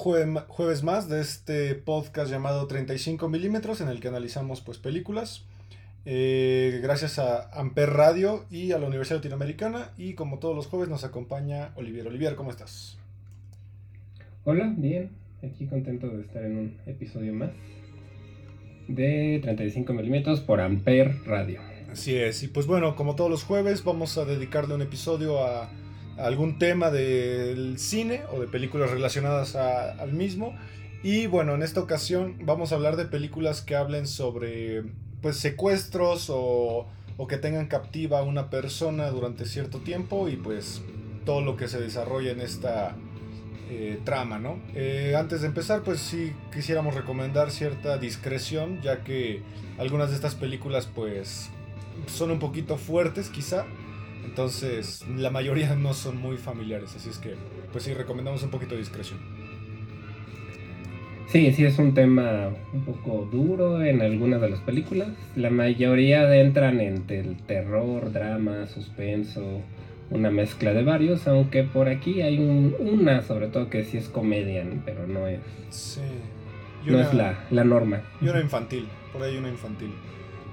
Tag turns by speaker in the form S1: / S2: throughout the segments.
S1: Jueves más de este podcast llamado 35 milímetros en el que analizamos pues películas. Eh, gracias a Amper Radio y a la Universidad Latinoamericana y como todos los jueves nos acompaña Olivier. Olivier, ¿cómo estás?
S2: Hola, bien. Aquí contento de estar en un episodio más de 35 milímetros por Amper Radio.
S1: Así es, y pues bueno, como todos los jueves vamos a dedicarle un episodio a algún tema del cine o de películas relacionadas al mismo. Y bueno, en esta ocasión vamos a hablar de películas que hablen sobre pues secuestros o, o que tengan captiva a una persona durante cierto tiempo y pues todo lo que se desarrolla en esta eh, trama, ¿no? Eh, antes de empezar, pues sí quisiéramos recomendar cierta discreción, ya que algunas de estas películas pues son un poquito fuertes quizá entonces, la mayoría no son muy familiares, así es que, pues sí, recomendamos un poquito de discreción.
S2: Sí, sí es un tema un poco duro en algunas de las películas. La mayoría entran entre el terror, drama, suspenso, una mezcla de varios, aunque por aquí hay una sobre todo que sí es comedia, pero no es.
S1: Sí.
S2: no es la, la norma.
S1: Y una infantil, por ahí una infantil.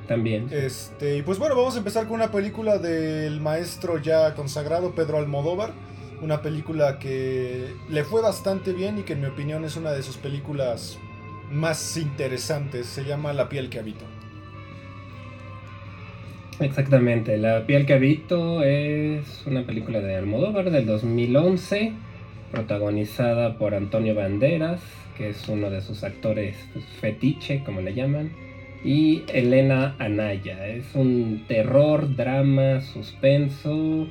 S2: También.
S1: Este, y pues bueno, vamos a empezar con una película del maestro ya consagrado, Pedro Almodóvar. Una película que le fue bastante bien y que en mi opinión es una de sus películas más interesantes. Se llama La piel que habito.
S2: Exactamente, La piel que habito es una película de Almodóvar del 2011, protagonizada por Antonio Banderas, que es uno de sus actores fetiche, como le llaman y Elena Anaya. Es un terror, drama, suspenso,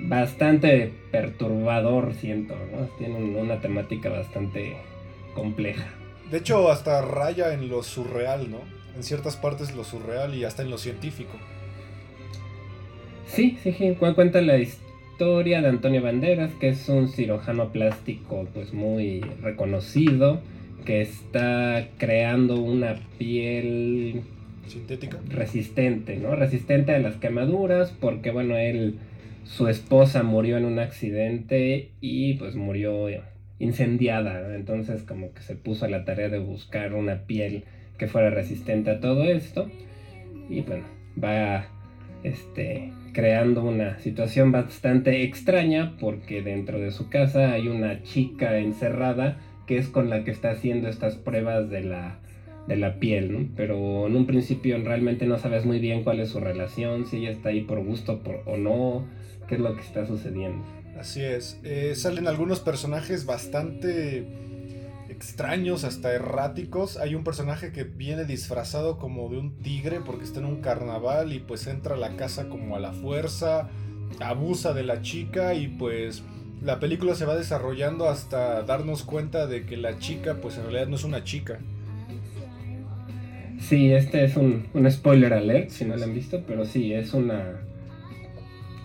S2: bastante perturbador, siento, Tiene una temática bastante compleja.
S1: De hecho, hasta raya en lo surreal, ¿no? En ciertas partes lo surreal y hasta en lo científico.
S2: Sí, sí, sí. Cuenta la historia de Antonio Banderas, que es un cirujano plástico pues muy reconocido que está creando una piel
S1: sintética.
S2: resistente, ¿no? Resistente a las quemaduras porque bueno, él su esposa murió en un accidente y pues murió incendiada, entonces como que se puso a la tarea de buscar una piel que fuera resistente a todo esto. Y bueno, va este creando una situación bastante extraña porque dentro de su casa hay una chica encerrada que es con la que está haciendo estas pruebas de la, de la piel, ¿no? Pero en un principio realmente no sabes muy bien cuál es su relación, si ella está ahí por gusto o no, qué es lo que está sucediendo.
S1: Así es, eh, salen algunos personajes bastante extraños, hasta erráticos. Hay un personaje que viene disfrazado como de un tigre porque está en un carnaval y pues entra a la casa como a la fuerza, abusa de la chica y pues la película se va desarrollando hasta darnos cuenta de que la chica, pues en realidad no es una chica.
S2: Sí, este es un, spoiler alert, si no lo han visto, pero sí, es una...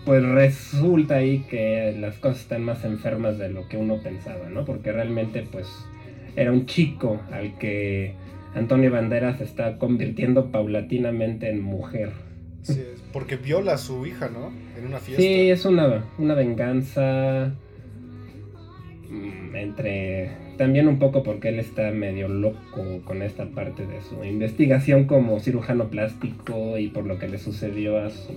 S2: Pues resulta ahí que las cosas están más enfermas de lo que uno pensaba, ¿no? Porque realmente, pues, era un chico al que Antonio Banderas está convirtiendo paulatinamente en mujer.
S1: Sí, porque viola a su hija, ¿no? En una fiesta.
S2: Sí, es una, una venganza entre también un poco porque él está medio loco con esta parte de su investigación como cirujano plástico y por lo que le sucedió a su,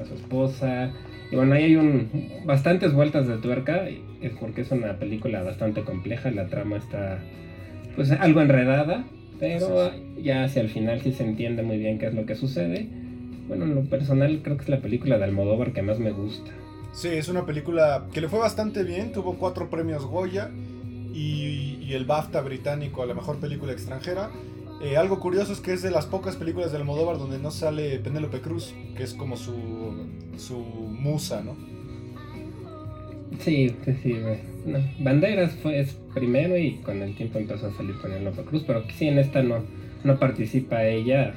S2: a su esposa. Y bueno, ahí hay un, bastantes vueltas de tuerca, es porque es una película bastante compleja, la trama está pues algo enredada, pero ya hacia el final sí se entiende muy bien qué es lo que sucede. Bueno, en lo personal creo que es la película de Almodóvar que más me gusta.
S1: Sí, es una película que le fue bastante bien, tuvo cuatro premios Goya y, el BAFTA británico a la mejor película extranjera. Eh, algo curioso es que es de las pocas películas de Almodóvar donde no sale Penélope Cruz, que es como su, su musa, ¿no?
S2: Sí, sí, sí. Banderas fue primero y con el tiempo empezó a salir Penélope Cruz, pero sí, en esta no, no participa ella,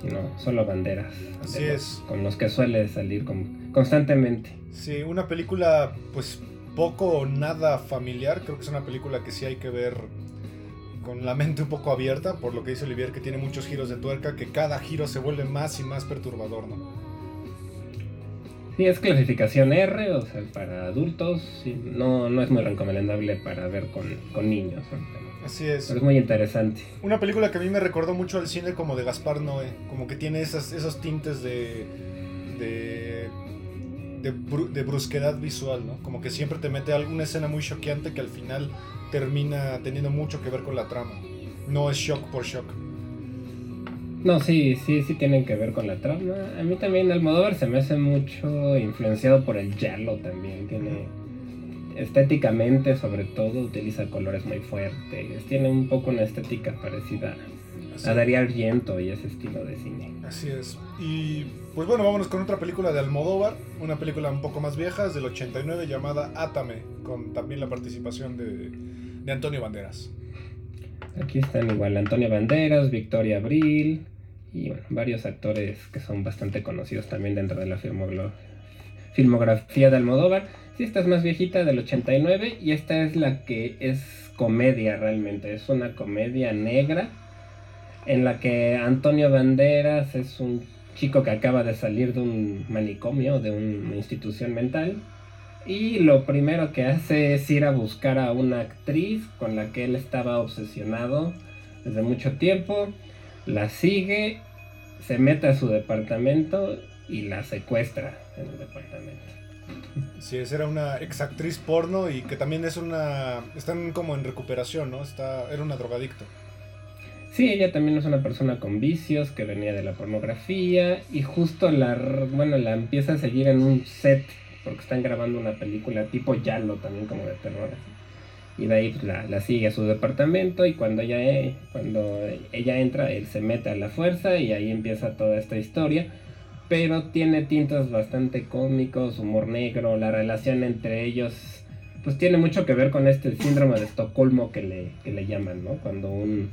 S2: sino solo Banderas.
S1: Así es.
S2: Con los que suele salir constantemente.
S1: Sí, una película pues poco o nada familiar, creo que es una película que sí hay que ver con la mente un poco abierta, por lo que dice Olivier, que tiene muchos giros de tuerca, que cada giro se vuelve más y más perturbador, ¿no?
S2: Sí, es clasificación R, o sea, para adultos, no, no es muy recomendable para ver con, niños.
S1: Así es.
S2: Pero es muy interesante.
S1: Una película que a mí me recordó mucho al cine como de Gaspar Noé, como que tiene esas, esos tintes de, de, de, brusquedad visual, ¿no? Como que siempre te mete alguna escena muy choqueante que al final termina teniendo mucho que ver con la trama. No es shock por shock.
S2: No, sí, sí, sí tienen que ver con la trama. A mí también Almodóvar se me hace mucho influenciado por el Yalo también. Tiene estéticamente, sobre todo, utiliza colores muy fuertes. Tiene un poco una estética parecida a Darío Argento y ese estilo de cine.
S1: Así es. Y pues bueno, vámonos con otra película de Almodóvar, una película un poco más vieja, es del 89, llamada Átame, con también la participación de, de Antonio Banderas.
S2: Aquí están igual Antonio Banderas, Victoria Abril, y bueno, varios actores que son bastante conocidos también dentro de la filmografía de Almodóvar. Esta es más viejita, del 89, y esta es la que es comedia realmente, es una comedia negra en la que Antonio Banderas es un chico que acaba de salir de un manicomio, de una institución mental, y lo primero que hace es ir a buscar a una actriz con la que él estaba obsesionado desde mucho tiempo la sigue, se mete a su departamento y la secuestra en el departamento.
S1: Sí, esa era una exactriz porno y que también es una... Están como en recuperación, ¿no? Está, era una drogadicto.
S2: Sí, ella también es una persona con vicios que venía de la pornografía y justo la, bueno, la empieza a seguir en un set porque están grabando una película tipo Yalo también como de terror. Y de ahí pues, la, sigue a su departamento y cuando ella, eh, cuando ella entra, él se mete a la fuerza y ahí empieza toda esta historia. Pero tiene tintos bastante cómicos, humor negro, la relación entre ellos, pues tiene mucho que ver con este síndrome de Estocolmo que le, que le llaman, ¿no? Cuando un,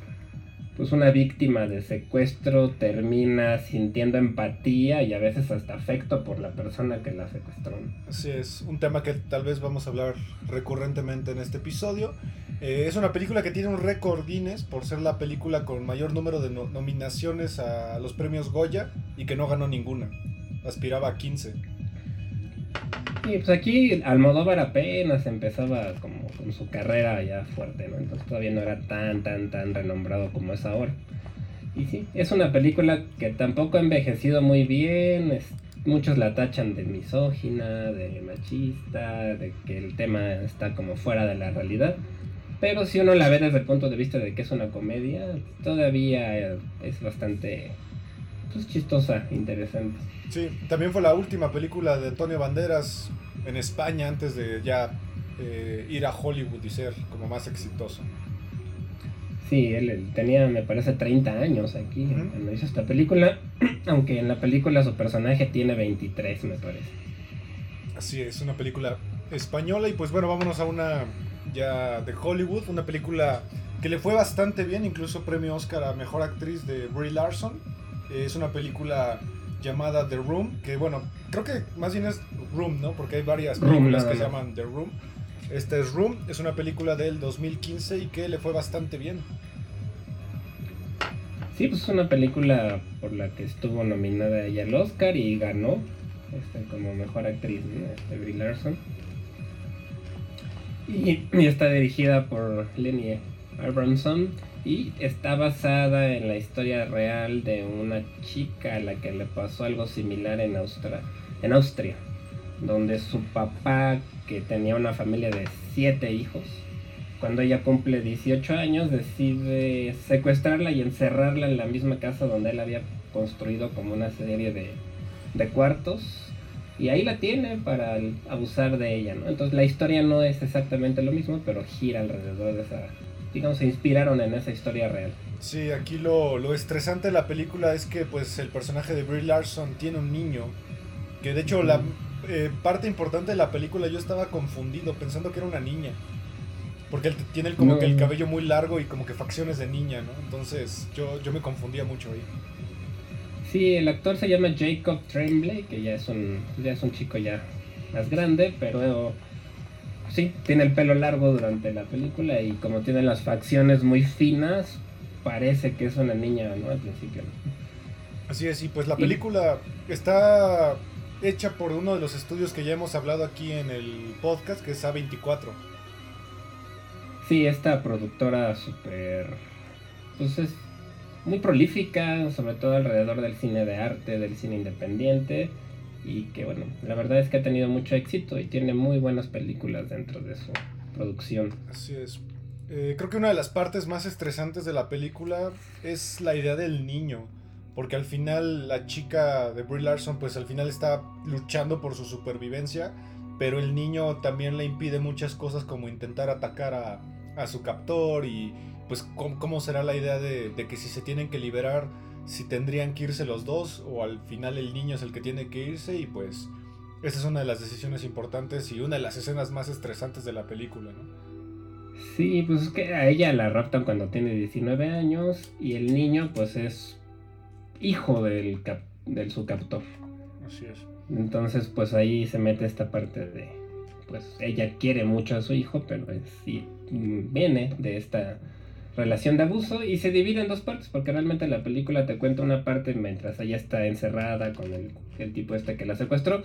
S2: pues una víctima de secuestro termina sintiendo empatía y a veces hasta afecto por la persona que la secuestró.
S1: Así es, un tema que tal vez vamos a hablar recurrentemente en este episodio. Eh, es una película que tiene un récord Guinness por ser la película con mayor número de nominaciones a los premios Goya y que no ganó ninguna. Aspiraba a 15.
S2: Y pues aquí Almodóvar apenas empezaba como con su carrera ya fuerte, ¿no? Entonces todavía no era tan, tan, tan renombrado como es ahora. Y sí, es una película que tampoco ha envejecido muy bien, muchos la tachan de misógina, de machista, de que el tema está como fuera de la realidad. Pero si uno la ve desde el punto de vista de que es una comedia, todavía es bastante pues, chistosa, interesante.
S1: Sí, también fue la última película de Antonio Banderas en España antes de ya eh, ir a Hollywood y ser como más exitoso.
S2: Sí, él, tenía, me parece, 30 años aquí cuando hizo esta película, aunque en la película su personaje tiene 23, me parece.
S1: Así es, una película española y pues bueno, vámonos a una ya de Hollywood, una película que le fue bastante bien, incluso premio Oscar a Mejor Actriz de Brie Larson. Es una película llamada The Room, que bueno, creo que más bien es Room, ¿no? Porque hay varias películas que se llaman The Room. Esta es Room, es una película del 2015 y que le fue bastante bien.
S2: Sí, pues es una película por la que estuvo nominada ella al Oscar y ganó este, como mejor actriz, ¿no? Este, Brie Larson. Y, y, está dirigida por Lenny Abramson y está basada en la historia real de una chica a la que le pasó algo similar en, Austria, en Austria, donde su papá, que tenía una familia de siete hijos, cuando ella cumple 18 años decide secuestrarla y encerrarla en la misma casa donde él había construido como una serie de, de cuartos y ahí la tiene para abusar de ella, ¿no? Entonces la historia no es exactamente lo mismo, pero gira alrededor de esa, digamos, se inspiraron en esa historia real.
S1: Sí, aquí lo, lo estresante de la película es que pues el personaje de Brie Larson tiene un niño, que de hecho la eh, parte importante de la película yo estaba confundido pensando que era una niña. Porque él tiene como que el cabello muy largo y como que facciones de niña, ¿no? Entonces yo, yo me confundía mucho ahí.
S2: Sí, el actor se llama Jacob Tremblay, que ya es un, ya es un chico ya más grande, pero sí, tiene el pelo largo durante la película y como tiene las facciones muy finas, parece que es una niña, ¿no? Al principio.
S1: Así es, y pues la película está hecha por uno de los estudios que ya hemos hablado aquí en el podcast, que es A24.
S2: Sí, esta productora súper... Pues es muy prolífica, sobre todo alrededor del cine de arte, del cine independiente, y que bueno, la verdad es que ha tenido mucho éxito y tiene muy buenas películas dentro de su producción.
S1: Así es. Eh, creo que una de las partes más estresantes de la película es la idea del niño, porque al final la chica de Brie Larson pues al final está luchando por su supervivencia, pero el niño también le impide muchas cosas como intentar atacar a, a su captor y pues cómo, será la idea de, que si se tienen que liberar, si tendrían que irse los dos o al final el niño es el que tiene que irse y pues esa es una de las decisiones importantes y una de las escenas más estresantes de la película, ¿no?
S2: Sí, pues es que a ella la raptan cuando tiene 19 años y el niño pues es hijo del, del su captor.
S1: Así es.
S2: Entonces pues ahí se mete esta parte de pues ella quiere mucho a su hijo, pero sí viene de esta relación de abuso y se divide en dos partes porque realmente la película te cuenta una parte mientras ella está encerrada con el, tipo este que la secuestró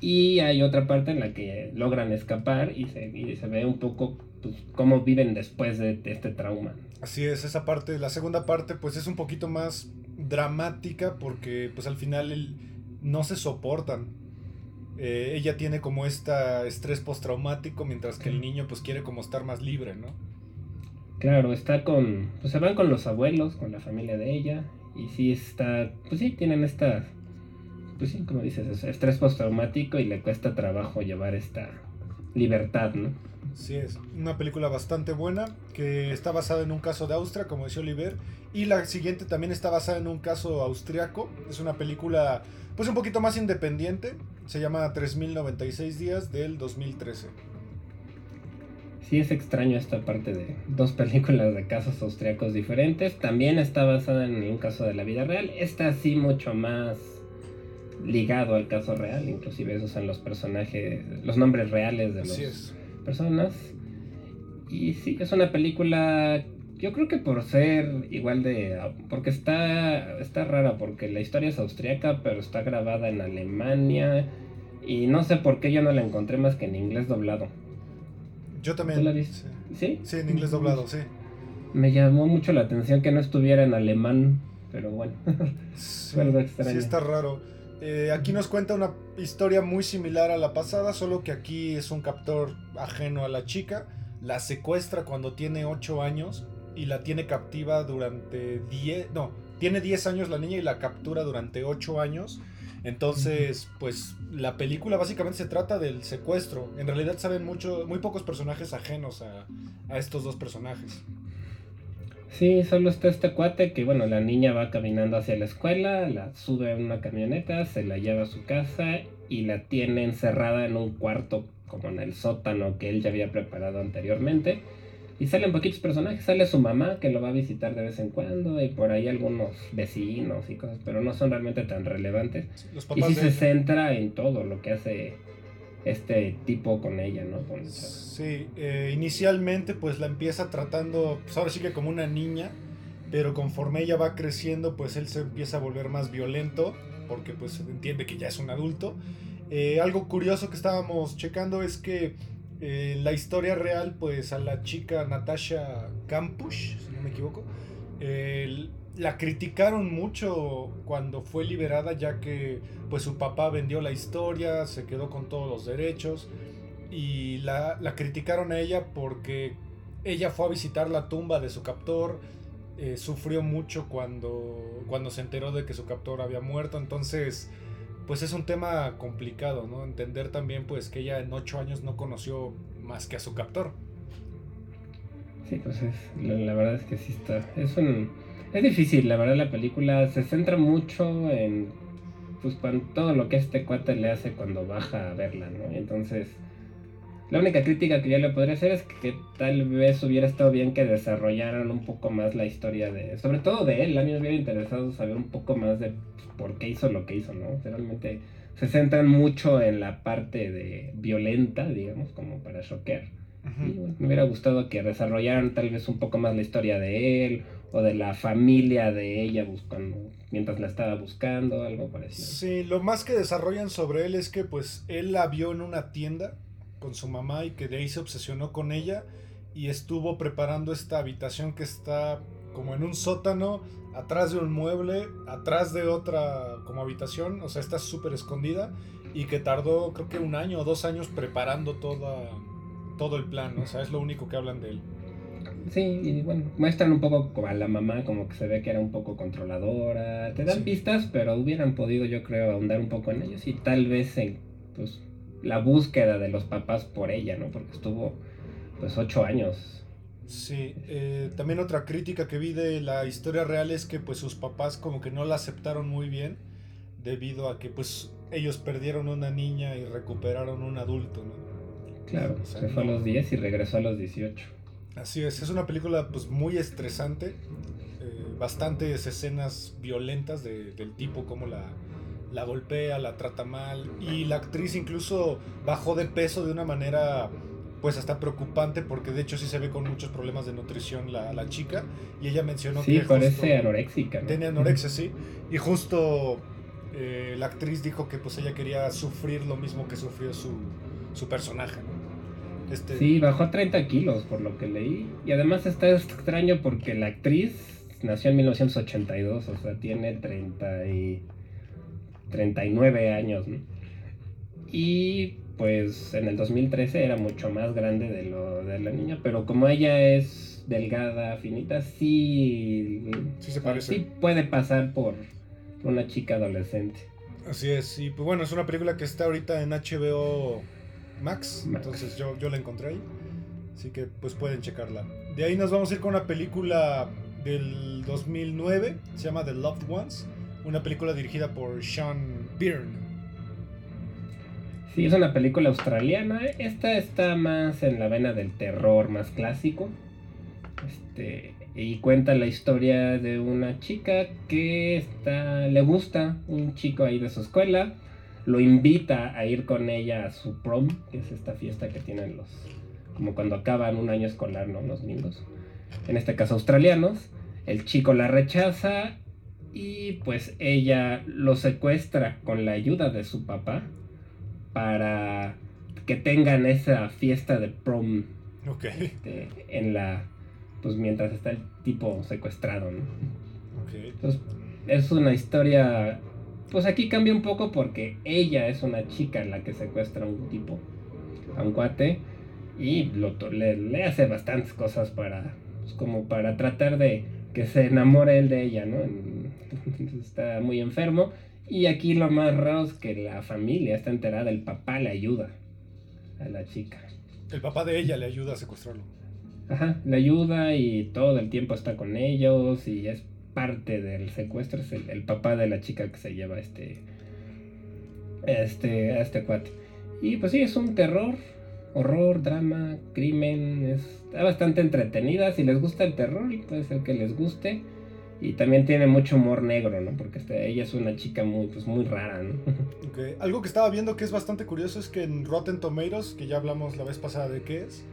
S2: y hay otra parte en la que logran escapar y se, se ve un poco pues, cómo viven después de, este trauma.
S1: Así es, esa parte, la segunda parte pues es un poquito más dramática porque pues al final no se soportan. Eh, ella tiene como este estrés postraumático mientras que el niño pues quiere como estar más libre, ¿no?
S2: Claro, está con. Pues se van con los abuelos, con la familia de ella. Y sí está. Pues sí, tienen esta. Pues sí, como dices, estrés postraumático y le cuesta trabajo llevar esta libertad, ¿no?
S1: Sí, es una película bastante buena que está basada en un caso de Austria, como decía Oliver. Y la siguiente también está basada en un caso austriaco. Es una película, pues un poquito más independiente. Se llama 3096 días del 2013
S2: sí es extraño esta parte de dos películas de casos austriacos diferentes. También está basada en un caso de la vida real. Esta sí mucho más ligado al caso real, inclusive esos son los personajes, los nombres reales de las personas. Y sí, es una película, yo creo que por ser igual de, porque está, está rara, porque la historia es austriaca, pero está grabada en Alemania. Y no sé por qué yo no la encontré más que en inglés doblado.
S1: Yo también.
S2: la viste?
S1: ¿Sí? Sí, en inglés doblado, sí.
S2: Me llamó mucho la atención que no estuviera en alemán, pero bueno.
S1: sí, sí, está raro. Eh, aquí nos cuenta una historia muy similar a la pasada, solo que aquí es un captor ajeno a la chica. La secuestra cuando tiene 8 años y la tiene captiva durante 10... No, tiene 10 años la niña y la captura durante 8 años entonces, pues la película básicamente se trata del secuestro. En realidad saben mucho, muy pocos personajes ajenos a, estos dos personajes.
S2: Sí, solo está este cuate que, bueno, la niña va caminando hacia la escuela, la sube a una camioneta, se la lleva a su casa y la tiene encerrada en un cuarto como en el sótano que él ya había preparado anteriormente. Y salen poquitos personajes, sale su mamá que lo va a visitar de vez en cuando y por ahí algunos vecinos y cosas, pero no son realmente tan relevantes. y sí se centra en todo lo que hace este tipo con ella, ¿no?
S1: sí, eh, inicialmente pues la empieza tratando, pues ahora sí que como una niña, pero conforme ella va creciendo pues él se empieza a volver más violento porque pues entiende que ya es un adulto. Eh, algo curioso que estábamos checando es que eh, la historia real, pues a la chica Natasha Kampusch, si no me equivoco, la criticaron mucho cuando fue liberada, ya que pues su papá vendió la historia, se quedó con todos los derechos y la, criticaron a ella porque ella fue a visitar la tumba de su captor, eh, sufrió mucho cuando, cuando se enteró de que su captor había muerto, entonces pues es un tema complicado, ¿no? Entender también pues que ella en ocho años no conoció más que a su captor.
S2: Sí, pues es, la, verdad es que sí está. Es un. Es difícil, la verdad, la película se centra mucho en. Pues todo lo que este cuate le hace cuando baja a verla, ¿no? Entonces. La única crítica que yo le podría hacer es que, tal vez hubiera estado bien que desarrollaran un poco más la historia de. Sobre todo de él. A mí me hubiera interesado saber un poco más de pues, por qué hizo lo que hizo, ¿no? realmente se centran mucho en la parte de violenta, digamos, como para choquear me hubiera gustado que desarrollaran tal vez un poco más la historia de él o de la familia de ella buscando mientras la estaba buscando, algo parecido.
S1: Sí, lo más que desarrollan sobre él es que pues él la vio en una tienda con su mamá y que de ahí se obsesionó con ella y estuvo preparando esta habitación que está como en un sótano, atrás de un mueble, atrás de otra como habitación, o sea, está súper escondida y que tardó creo que un año o dos años preparando toda todo el plan, ¿no? O sea, es lo único que hablan de él.
S2: Sí, y bueno, muestran un poco a la mamá, como que se ve que era un poco controladora. Te dan pistas, pero hubieran podido, yo creo, ahondar un poco en ellos y tal vez en pues, la búsqueda de los papás por ella, ¿no? Porque estuvo, pues, ocho años.
S1: Sí, eh, también otra crítica que vi de la historia real es que, pues, sus papás como que no la aceptaron muy bien debido a que, pues, ellos perdieron una niña y recuperaron un adulto, ¿no?
S2: Claro, se fue a los 10 y regresó a los 18.
S1: Así es, es una película pues muy estresante, eh, bastantes escenas violentas de, del tipo como la, la golpea, la trata mal y la actriz incluso bajó de peso de una manera pues hasta preocupante porque de hecho sí se ve con muchos problemas de nutrición la, la chica y ella mencionó
S2: sí, que parece anoréxica. ¿no?
S1: Tenía anorexia, sí, y justo eh, la actriz dijo que pues ella quería sufrir lo mismo que sufrió su, su personaje. ¿no?
S2: Este... Sí, bajó 30 kilos por lo que leí. Y además está extraño porque la actriz nació en 1982, o sea, tiene 30 y 39 años. ¿no? Y pues en el 2013 era mucho más grande de lo de la niña, pero como ella es delgada, finita, sí,
S1: sí, se parece.
S2: sí puede pasar por una chica adolescente.
S1: Así es, y pues bueno, es una película que está ahorita en HBO Max. Entonces yo, yo la encontré ahí. Así que pues pueden checarla. De ahí nos vamos a ir con una película del 2009. Se llama The Loved Ones. Una película dirigida por Sean Byrne.
S2: Sí, es una película australiana. Esta está más en la vena del terror más clásico. Este, y cuenta la historia de una chica que está, le gusta un chico ahí de su escuela lo invita a ir con ella a su prom, que es esta fiesta que tienen los, como cuando acaban un año escolar, ¿no? Los gringos. En este caso australianos. El chico la rechaza y pues ella lo secuestra con la ayuda de su papá para que tengan esa fiesta de prom.
S1: Ok.
S2: Este, en la, pues mientras está el tipo secuestrado, ¿no? Entonces, es una historia pues aquí cambia un poco porque ella es una chica la que secuestra a un tipo, a un cuate, y lo, le, hace bastantes cosas para, pues como para tratar de que se enamore él de ella, ¿no? Está muy enfermo. Y aquí lo más raro es que la familia está enterada, el papá le ayuda a la chica.
S1: El papá de ella le ayuda a secuestrarlo.
S2: Ajá, le ayuda y todo el tiempo está con ellos y es parte del secuestro es el, papá de la chica que se lleva este, este, a este cuate. Y pues sí, es un terror, horror, drama, crimen, está bastante entretenida. Si les gusta el terror, puede ser que les guste. Y también tiene mucho humor negro, ¿no? Porque ella es una chica muy, pues, muy rara, ¿no?
S1: Algo que estaba viendo que es bastante curioso es que en Rotten Tomatoes, que ya hablamos la vez pasada de qué es,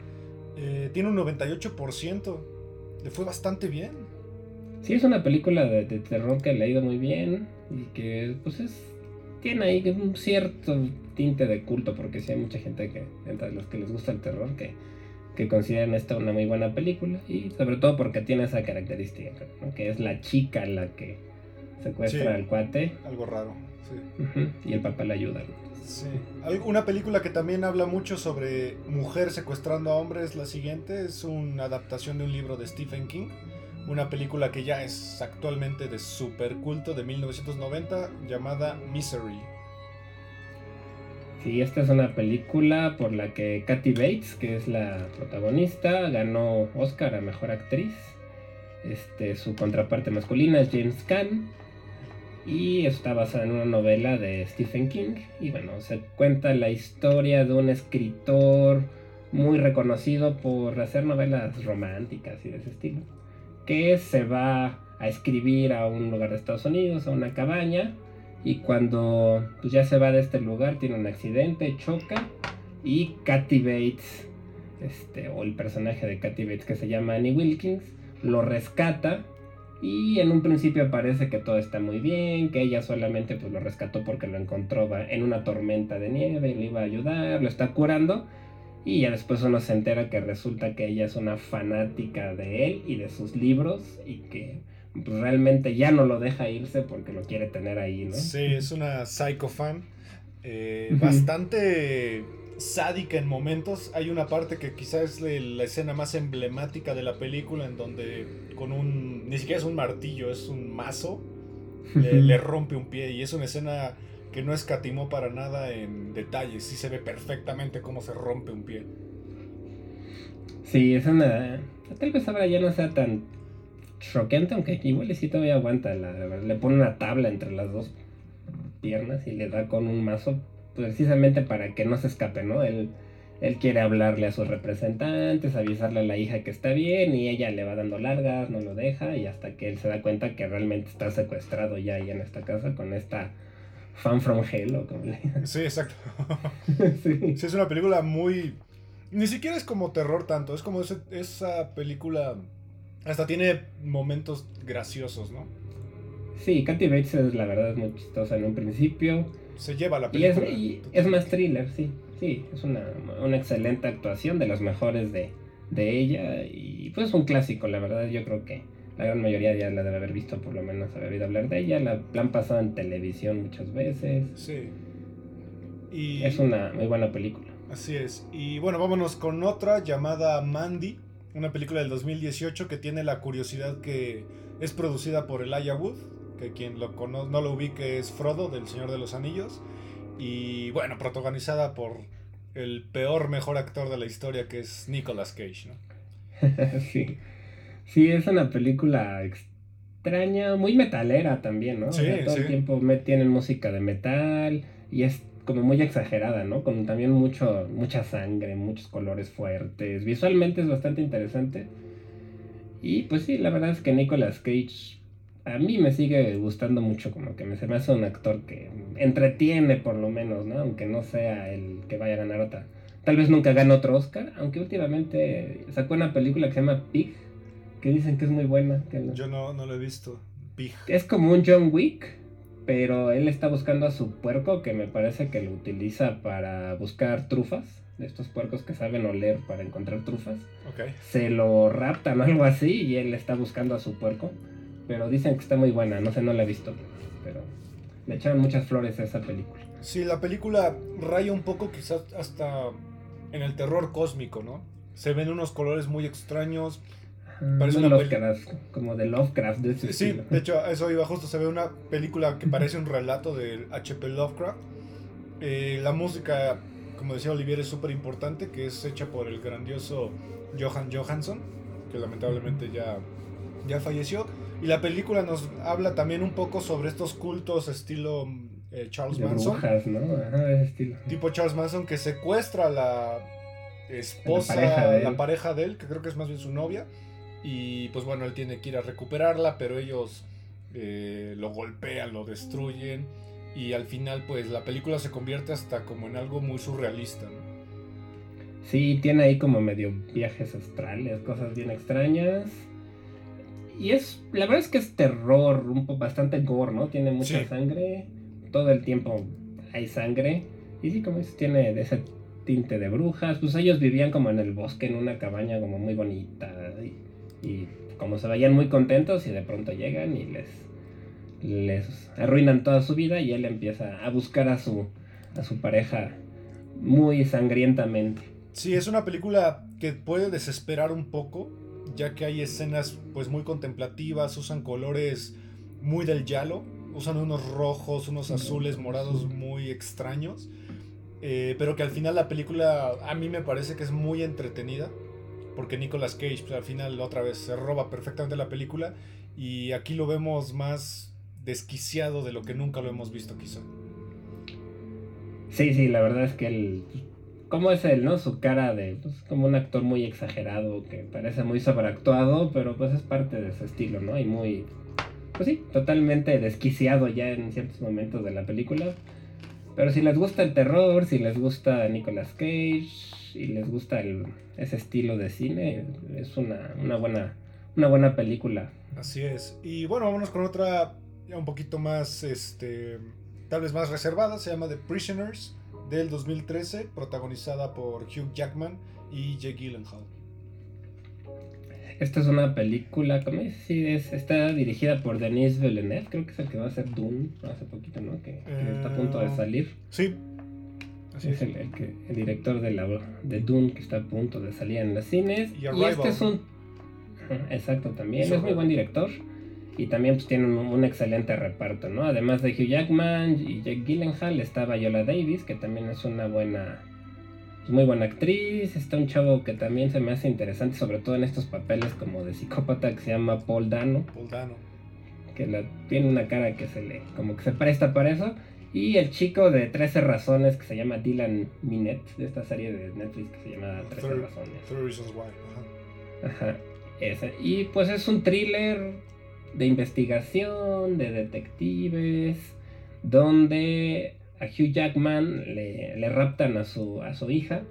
S1: eh, tiene un 98%. Le fue bastante bien.
S2: Sí, es una película de, terror que le ha ido muy bien y que pues es tiene ahí un cierto tinte de culto porque sí hay mucha gente que entre los que les gusta el terror que, que consideran esta una muy buena película y sobre todo porque tiene esa característica que es la chica la que secuestra al cuate.
S1: Algo raro
S2: sí. y el papá le ayuda
S1: sí. Una película que también habla mucho sobre mujer secuestrando a hombres es la siguiente es una adaptación de un libro de Stephen King una película que ya es actualmente de super culto de 1990 llamada Misery.
S2: Sí, esta es una película por la que Kathy Bates, que es la protagonista, ganó Oscar a Mejor Actriz. Este, su contraparte masculina es James Caan. Y está basada en una novela de Stephen King. Y bueno, se cuenta la historia de un escritor muy reconocido por hacer novelas románticas y de ese estilo. Que se va a escribir a un lugar de Estados Unidos, a una cabaña y cuando pues, ya se va de este lugar, tiene un accidente, choca. Y Kathy Bates, este, o el personaje de Kathy Bates que se llama Annie Wilkins, lo rescata. Y en un principio parece que todo está muy bien, que ella solamente pues, lo rescató porque lo encontró en una tormenta de nieve, le iba a ayudar, lo está curando. Y ya después uno se entera que resulta que ella es una fanática de él y de sus libros y que pues realmente ya no lo deja irse porque lo quiere tener ahí, ¿no?
S1: Sí, es una psycho fan. Eh, bastante sádica en momentos. Hay una parte que quizás es la escena más emblemática de la película en donde con un... ni siquiera es un martillo, es un mazo. Le, le rompe un pie y es una escena que no escatimó para nada en detalles. Sí se ve perfectamente cómo se rompe un pie.
S2: Sí, es una... Tal vez ahora ya no sea tan choqueante, aunque igual sí todavía aguanta. La, le pone una tabla entre las dos piernas y le da con un mazo precisamente para que no se escape, ¿no? Él, él quiere hablarle a sus representantes, avisarle a la hija que está bien y ella le va dando largas, no lo deja y hasta que él se da cuenta que realmente está secuestrado ya ahí en esta casa con esta fan from hell o como le
S1: Sí, exacto. sí. sí. es una película muy... Ni siquiera es como terror tanto, es como esa película hasta tiene momentos graciosos, ¿no?
S2: Sí, Katy Bates es la verdad es muy chistosa en un principio.
S1: Se lleva la película. Y
S2: es, más thriller, sí. Sí, es una, excelente actuación de las mejores de, ella. Y pues un clásico, la verdad. Yo creo que la gran mayoría ya la debe haber visto, por lo menos haber oído hablar de ella. La, la han pasado en televisión muchas veces.
S1: Sí.
S2: Y... Es una muy buena película.
S1: Así es. Y bueno, vámonos con otra llamada Mandy una película del 2018 que tiene la curiosidad que es producida por Elijah Wood, que quien lo no lo ubique es Frodo del Señor de los Anillos, y bueno, protagonizada por el peor mejor actor de la historia que es Nicolas Cage,
S2: ¿no? sí. Sí, es una película extraña, muy metalera también, ¿no?
S1: Sí,
S2: todo el tiempo tienen música de metal y es como muy exagerada, ¿no? Con también mucho, mucha sangre, muchos colores fuertes. Visualmente es bastante interesante. Y pues sí, la verdad es que Nicolas Cage a mí me sigue gustando mucho, como que me, se me hace un actor que entretiene por lo menos, ¿no? Aunque no sea el que vaya a ganar otra. Tal vez nunca gane otro Oscar, aunque últimamente sacó una película que se llama Pig, que dicen que es muy buena.
S1: Yo no, no lo he visto. Pig.
S2: Es como un John Wick, pero él está buscando a su puerco que me parece que lo utiliza para buscar trufas, de estos puercos que saben oler para encontrar trufas.
S1: Okay.
S2: Se lo raptan o algo así y él está buscando a su puerco, pero dicen que está muy buena, no sé, no la he visto, pero le echaron muchas flores a esa película.
S1: Sí, la película raya un poco quizás hasta en el terror cósmico, ¿no? Se ven unos colores muy extraños,
S2: Parece una Lovecraft, como de Lovecraft. De
S1: sí, de hecho, eso iba justo. Se ve una película que parece un relato de H.P. Lovecraft. Eh, la música, como decía Olivier, es súper importante, que es hecha por el grandioso Johan Johansson, que lamentablemente ya, ya falleció. Y la película nos habla también un poco sobre estos cultos estilo eh, Charles Manson.
S2: ¿no? estilo.
S1: Tipo Charles Manson que secuestra a la esposa, la la pareja de él, que creo que es más bien su novia y pues bueno, él tiene que ir a recuperarla, pero ellos eh, lo golpean, lo destruyen. Y al final pues la película se convierte hasta como en algo muy surrealista. ¿no?
S2: Sí, tiene ahí como medio viajes astrales, cosas bien extrañas. Y es, la verdad es que es terror, un poco bastante gore, ¿no? Tiene mucha sangre, todo el tiempo hay sangre. Y sí, como dices, tiene ese tinte de brujas. Pues ellos vivían como en el bosque, en una cabaña como muy bonita. Y y como se vayan muy contentos y de pronto llegan y les, les arruinan toda su vida y él empieza a buscar a su, a su pareja muy sangrientamente.
S1: Sí, es una película que puede desesperar un poco, ya que hay escenas pues muy contemplativas, usan colores muy del yalo, usan unos rojos, unos azules, morados muy extraños. eh, pero que al final la película a mí me parece que es muy entretenida, porque Nicolas Cage pues, al final otra vez se roba perfectamente la película y aquí lo vemos más desquiciado de lo que nunca lo hemos visto quizá.
S2: Sí, sí, la verdad es que él, ¿cómo es él, no? Su cara de, pues, como un actor muy exagerado, que parece muy sobreactuado, pero pues es parte de su estilo, ¿no? Y muy, pues sí, totalmente desquiciado ya en ciertos momentos de la película. Pero si les gusta el terror, si les gusta Nicolas Cage y les gusta ese estilo de cine, es una, una, buena, una buena película.
S1: Así es. Y bueno, vámonos con otra ya un poquito más, este, tal vez más reservada, se llama The Prisoners del 2013, protagonizada por Hugh Jackman y Jake Gyllenhaal.
S2: Esta es una película, ¿cómo es? Sí, está dirigida por Denis Villeneuve, creo que es el que va a hacer Dune hace poquito, ¿no? Que, está a punto de eh, salir.
S1: Sí.
S2: Así es, El, que, el director de, la, de Dune que está a punto de salir en las cines. Y, este es un... Exacto, también. Es muy buen director. Y también pues, tiene un, excelente reparto, ¿no? Además de Hugh Jackman y Jake Gyllenhaal, está Viola Davis, que también es una buena muy buena actriz, está un chavo que también se me hace interesante, sobre todo en estos papeles como de psicópata que se llama Paul Dano.
S1: Paul Dano.
S2: Que tiene una cara que se le, como que se presta para eso. Y el chico de 13 razones que se llama Dylan Minette, de esta serie de Netflix que se llama 13 razones.
S1: 13 Reasons Why,
S2: ajá. Ajá, ese. Y pues es un thriller de investigación, de detectives, donde a Hugh Jackman le, raptan a su, a su hija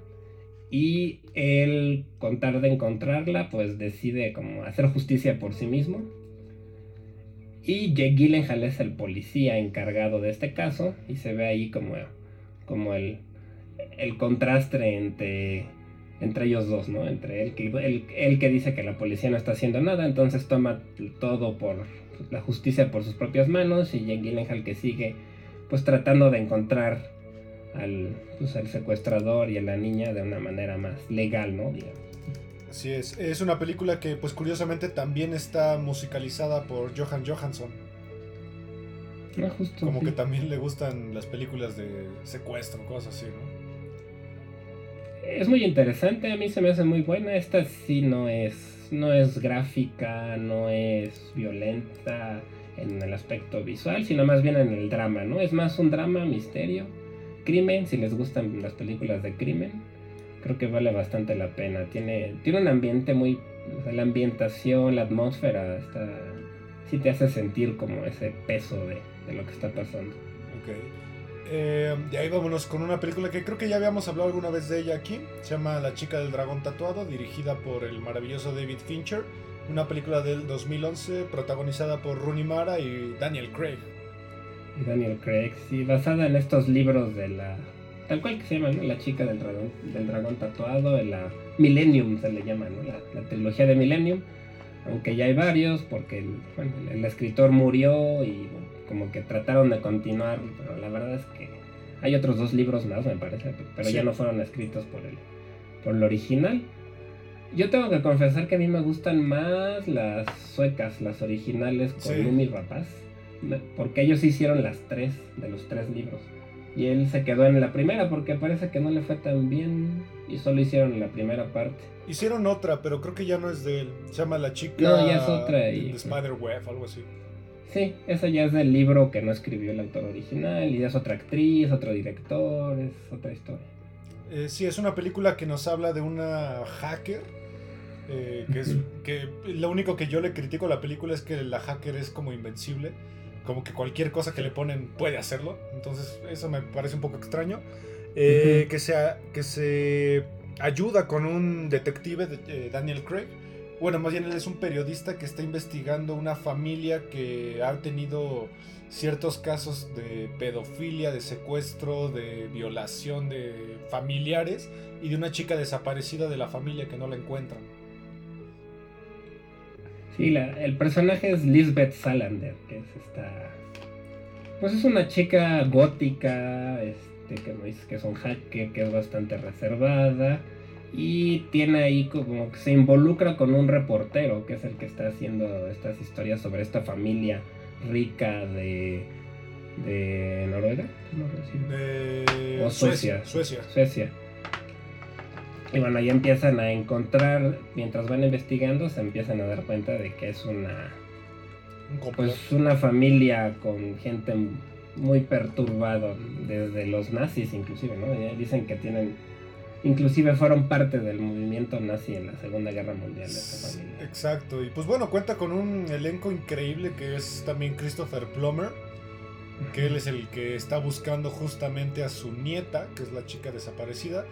S2: y él, con tal de encontrarla, pues decide como hacer justicia por sí mismo. Y Jake Gyllenhaal es el policía encargado de este caso y se ve ahí como, como el, el contraste entre, entre ellos dos, ¿no? Entre él que, el, que dice que la policía no está haciendo nada, entonces toma todo por la justicia por sus propias manos y Jake Gyllenhaal que sigue pues tratando de encontrar al, pues, al secuestrador y a la niña de una manera más legal, ¿no?
S1: Así es. Es una película que, pues curiosamente, también está musicalizada por Johan Johansson.
S2: Ah, justo,
S1: Como que también le gustan las películas de secuestro, cosas así, ¿no?
S2: Es muy interesante, a mí se me hace muy buena. Esta sí no es, no es gráfica, no es violenta en el aspecto visual, sino más bien en el drama, ¿no? Es más un drama, misterio, crimen, si les gustan las películas de crimen, creo que vale bastante la pena. Tiene, tiene un ambiente muy... la ambientación, la atmósfera, está, sí te hace sentir como ese peso de, lo que está pasando.
S1: Ok. Eh, y ahí vámonos con una película que creo que ya habíamos hablado alguna vez de ella aquí. Se llama La chica del dragón tatuado, dirigida por el maravilloso David Fincher una película del 2011 protagonizada por Rooney Mara y Daniel Craig.
S2: Daniel Craig, sí, basada en estos libros de la. Tal cual que se llama, ¿no? La chica del dragón, del dragón tatuado, en la Millennium se le llama, ¿no? La, trilogía de Millennium. Aunque ya hay varios, porque el, bueno, el escritor murió y como que trataron de continuar, pero la verdad es que hay otros dos libros más, me parece, pero ya no fueron escritos por el, por el original. Yo tengo que confesar que a mí me gustan más las suecas, las originales con sí. Rapaz. Porque ellos hicieron las tres de los tres libros. Y él se quedó en la primera porque parece que no le fue tan bien y solo hicieron la primera parte.
S1: Hicieron otra, pero creo que ya no es de él. Se llama La chica.
S2: No, ya es otra. Y...
S1: Spider-Web, algo así.
S2: Sí, esa ya es del libro que no escribió el autor original y es otra actriz, otro director, es otra historia.
S1: Eh, sí, es una película que nos habla de una hacker eh, que es que lo único que yo le critico a la película es que la hacker es como invencible. Como que cualquier cosa que le ponen puede hacerlo. Entonces, eso me parece un poco extraño. Eh, que, sea, que se ayuda con un detective, de, eh, Daniel Craig. Bueno, más bien él es un periodista que está investigando una familia que ha tenido ciertos casos de pedofilia, de secuestro, de violación de familiares y de una chica desaparecida de la familia que no la encuentran.
S2: Sí, la, el personaje es Lisbeth Salander, que es esta. Pues es una chica gótica, este, que no dice que es un hacker, que es bastante reservada. Y tiene ahí como que se involucra con un reportero, que es el que está haciendo estas historias sobre esta familia rica de de Noruega.
S1: De
S2: O Suecia.
S1: Suecia.
S2: Suecia. Y bueno, ahí empiezan a encontrar, mientras van investigando, se empiezan a dar cuenta de que es una,
S1: Un
S2: pues una familia con gente muy perturbada, desde los nazis inclusive, ¿no? Ya Dicen que tienen, inclusive fueron parte del movimiento nazi en la Segunda Guerra Mundial de esa familia.
S1: Exacto, y pues bueno, cuenta con un elenco increíble que es también Christopher Plummer, que él es el que está buscando justamente a su nieta, que es la chica desaparecida,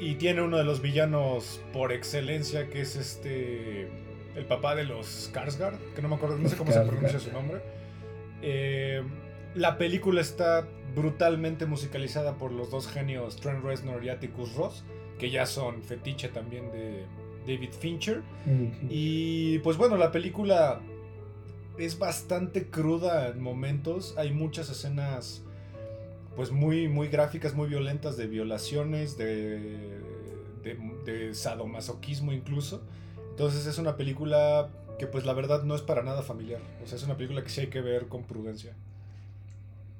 S1: y tiene uno de los villanos por excelencia, que es este, el papá de los Skarsgård, que no me acuerdo, no sé cómo se pronuncia su nombre. Eh, la película está brutalmente musicalizada por los dos genios Trent Reznor y Atticus Ross, que ya son fetiche también de David Fincher. Y pues bueno, la película es bastante cruda en momentos. Hay muchas escenas pues muy, muy gráficas, muy violentas de violaciones, de, de, sadomasoquismo incluso. Entonces es una película que pues la verdad no es para nada familiar. O sea, es una película que sí hay que ver con prudencia.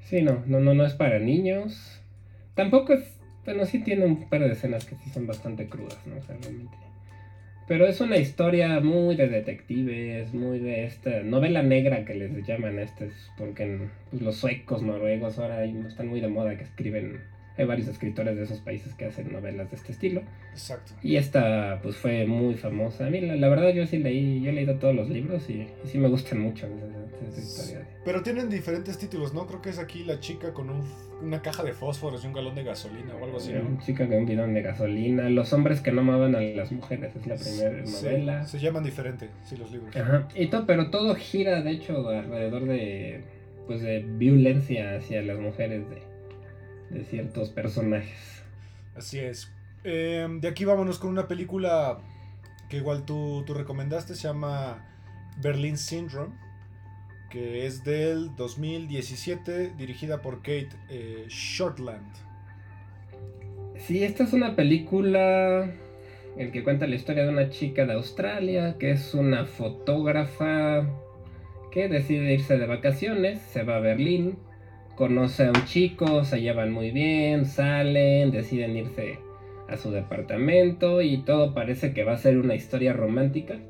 S2: Sí, no, no, no, no es para niños. Tampoco es. Bueno, sí tiene un par de escenas que sí son bastante crudas, ¿no? O sea, realmente. Pero es una historia muy de detectives, muy de esta novela negra que les llaman a estos, porque pues, los suecos, noruegos, ahora están muy de moda que escriben. Hay varios escritores de esos países que hacen novelas de este estilo.
S1: Exacto.
S2: Y esta, pues fue muy famosa. A mí, la, la verdad, yo sí leí, yo he leído todos los libros y, y sí me gustan mucho esa, esa historia.
S1: Pero tienen diferentes títulos, ¿no? Creo que es aquí la chica con un- una caja de fósforos y un galón de gasolina o algo así, ¿no?
S2: Una chica con un bidón de gasolina. Los hombres que no amaban a las mujeres es la primera
S1: Sí,
S2: novela.
S1: se llaman diferente, sí, los libros.
S2: Ajá. Y todo, pero todo gira, de hecho, alrededor de, pues, de violencia hacia las mujeres de, de ciertos personajes.
S1: Así es. Eh, de aquí vámonos con una película que igual tú, tú recomendaste, se llama Berlin Syndrome, que es del 2017, dirigida por Kate eh, Shortland.
S2: Sí, esta es una película en que cuenta la historia de una chica de Australia que es una fotógrafa que decide irse de vacaciones, se va a Berlín, conoce a un chico, se llevan muy bien, salen, deciden irse a su departamento y todo parece que va a ser una historia romántica.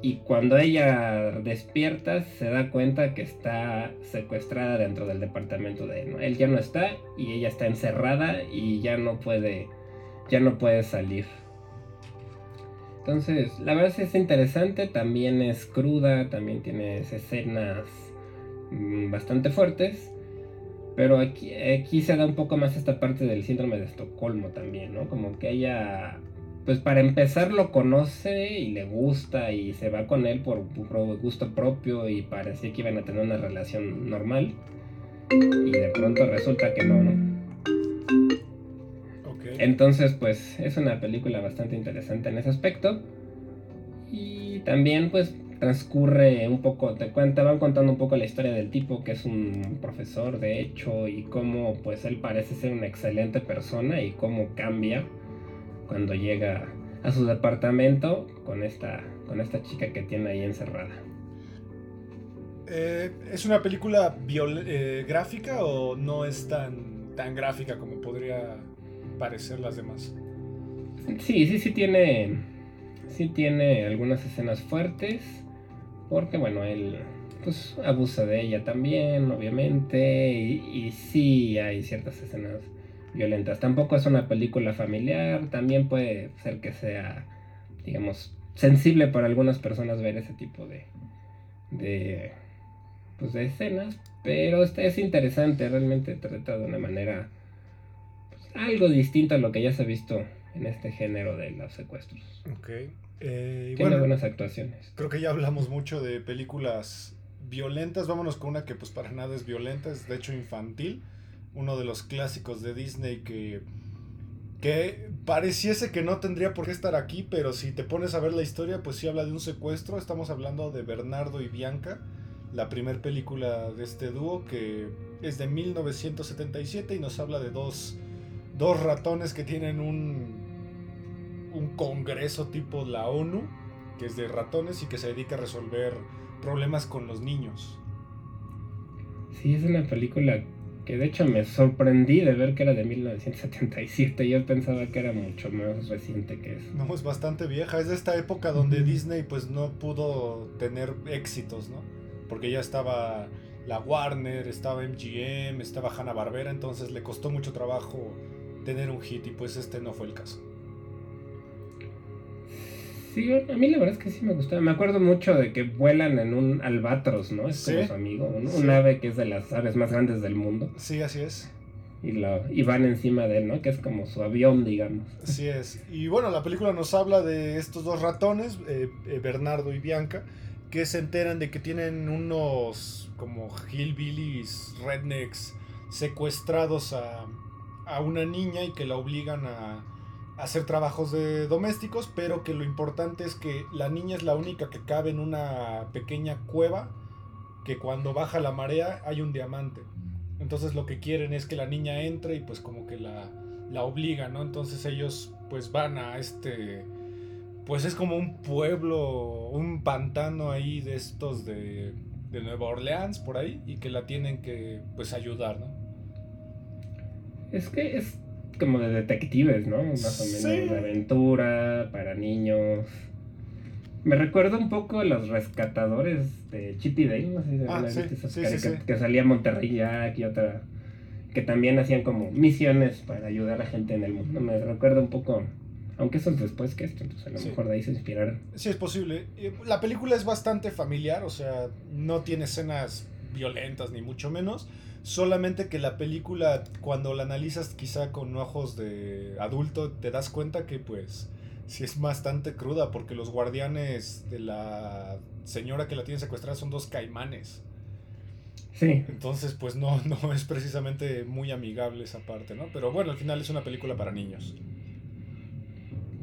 S2: Y cuando ella despierta se da cuenta que está secuestrada dentro del departamento de él. Él ya no está y ella está encerrada y ya no puede, ya no puede salir. Entonces, la verdad es interesante, también es cruda, también tiene escenas mm, bastante fuertes. Pero aquí, aquí se da un poco más esta parte del síndrome de Estocolmo también, ¿no? Como que ella, pues para empezar lo conoce y le gusta y se va con él por, por gusto propio y parecía que iban a tener una relación normal. Y de pronto resulta que no, ¿no? Entonces, pues es una película bastante interesante en ese aspecto. Y también, pues, transcurre un poco, te cuenta, van contando un poco la historia del tipo que es un profesor, de hecho, y cómo, pues, él parece ser una excelente persona y cómo cambia cuando llega a su departamento con esta, con esta chica que tiene ahí encerrada.
S1: Eh, ¿Es una película eh, gráfica o no es tan, tan gráfica como podría parecer las demás?
S2: Sí, sí, sí tiene. Sí tiene algunas escenas fuertes. Porque bueno, él pues abusa de ella también, obviamente. Y, sí hay ciertas escenas violentas. Tampoco es una película familiar. También puede ser que sea, digamos, sensible para algunas personas ver ese tipo de. de. pues de escenas. Pero este es interesante, realmente trata de una manera pues, algo distinto a lo que ya se ha visto en este género de los secuestros.
S1: Ok. Eh,
S2: Tiene
S1: bueno,
S2: buenas actuaciones.
S1: creo que ya hablamos mucho de películas violentas. Vámonos con una que pues para nada es violenta, es de hecho infantil. Uno de los clásicos de Disney que, que pareciese que no tendría por qué estar aquí, pero si te pones a ver la historia, pues sí habla de un secuestro. Estamos hablando de Bernardo y Bianca, la primera película de este dúo que es de 1977 y nos habla de dos, dos ratones que tienen un, un congreso tipo la ONU, que es de ratones y que se dedica a resolver problemas con los niños.
S2: Sí, es una película que de hecho me sorprendí de ver que era de 1977. Yo pensaba que era mucho más reciente que eso.
S1: No, es bastante vieja. Es de esta época donde Disney pues no pudo tener éxitos, ¿no? Porque ya estaba la Warner, estaba MGM, estaba Hanna Barbera, entonces le costó mucho trabajo tener un hit y pues este no fue el caso.
S2: Sí, a mí la verdad es que sí me gustaba. Me acuerdo mucho de que vuelan en un albatros, ¿no? Es como su amigo, un ave que es de las aves más grandes del mundo.
S1: Sí, así es.
S2: Y, lo, y van encima de él, ¿no? Que es como su avión, digamos.
S1: Así es. Y bueno, la película nos habla de estos dos ratones, eh, eh, Bernardo y Bianca, que se enteran de que tienen unos como hillbillies, rednecks, secuestrados a, a una niña y que la obligan a hacer trabajos de domésticos, pero que lo importante es que la niña es la única que cabe en una pequeña cueva, que cuando baja la marea hay un diamante. Entonces lo que quieren es que la niña entre y pues como que la, la obligan, ¿no? Entonces ellos pues van a este, pues es como un pueblo, un pantano ahí de estos de, de Nueva Orleans por ahí y que la tienen que pues ayudar, ¿no?
S2: Es que es como de detectives, ¿no? Más o menos de aventura para niños. Me recuerda un poco a los rescatadores de Chippy Day, no sé si ah, que, salía Monterrey Jack y otra que también hacían como misiones para ayudar a gente en el mundo. Me recuerda un poco, aunque eso es después que esto, entonces a lo mejor de ahí se inspiraron.
S1: Sí, es posible. La película es bastante familiar, o sea, no tiene escenas violentas ni mucho menos. Solamente que la película, cuando la analizas quizá con ojos de adulto, te das cuenta que pues sí es bastante cruda porque los guardianes de la señora que la tiene secuestrada son dos caimanes.
S2: Sí.
S1: Entonces, pues no, no es precisamente muy amigable esa parte, ¿no? Pero bueno, al final es una película para niños.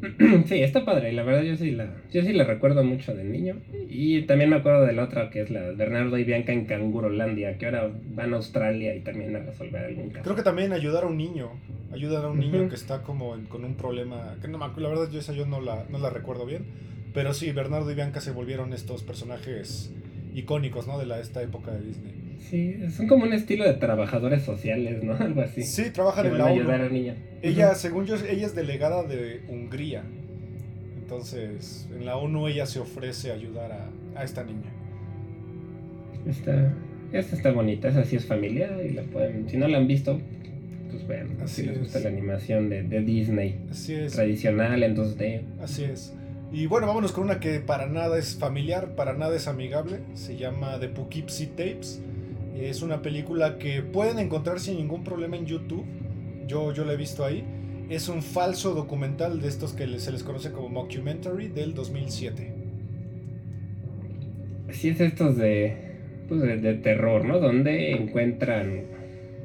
S2: Sí, está padre, la verdad yo sí la, yo sí la recuerdo mucho de niño. Y también me acuerdo de la otra que es la Bernardo y Bianca en Cangurolandia, que ahora van a Australia y también a resolver algún caso.
S1: Creo que también ayudar a un niño, ayudar a un niño que está como con un problema, que no la verdad yo esa yo no la, no la recuerdo bien, pero sí, Bernardo y Bianca se volvieron estos personajes icónicos, ¿no? De la, esta época de Disney.
S2: Sí, son como un estilo de trabajadores sociales, ¿no? Algo así.
S1: Sí, trabajan en la ayudar a niña. Ella, según yo, ella es delegada de Hungría. Entonces, en la ONU ella se ofrece a ayudar a, a esta niña.
S2: Esta, esta está bonita, esa sí es familiar y la pueden, si no la han visto, pues vean, así les gusta la animación de, de Disney.
S1: Así es.
S2: Tradicional en 2D.
S1: Así es. Y bueno, vámonos con una que para nada es familiar, para nada es amigable. Se llama The Poughkeepsie Tapes. Es una película que pueden encontrar sin ningún problema en YouTube. Yo, yo la he visto ahí. Es un falso documental de estos que se les conoce como mockumentary del 2007.
S2: Sí, es estos de, pues de, terror, ¿no? Donde encuentran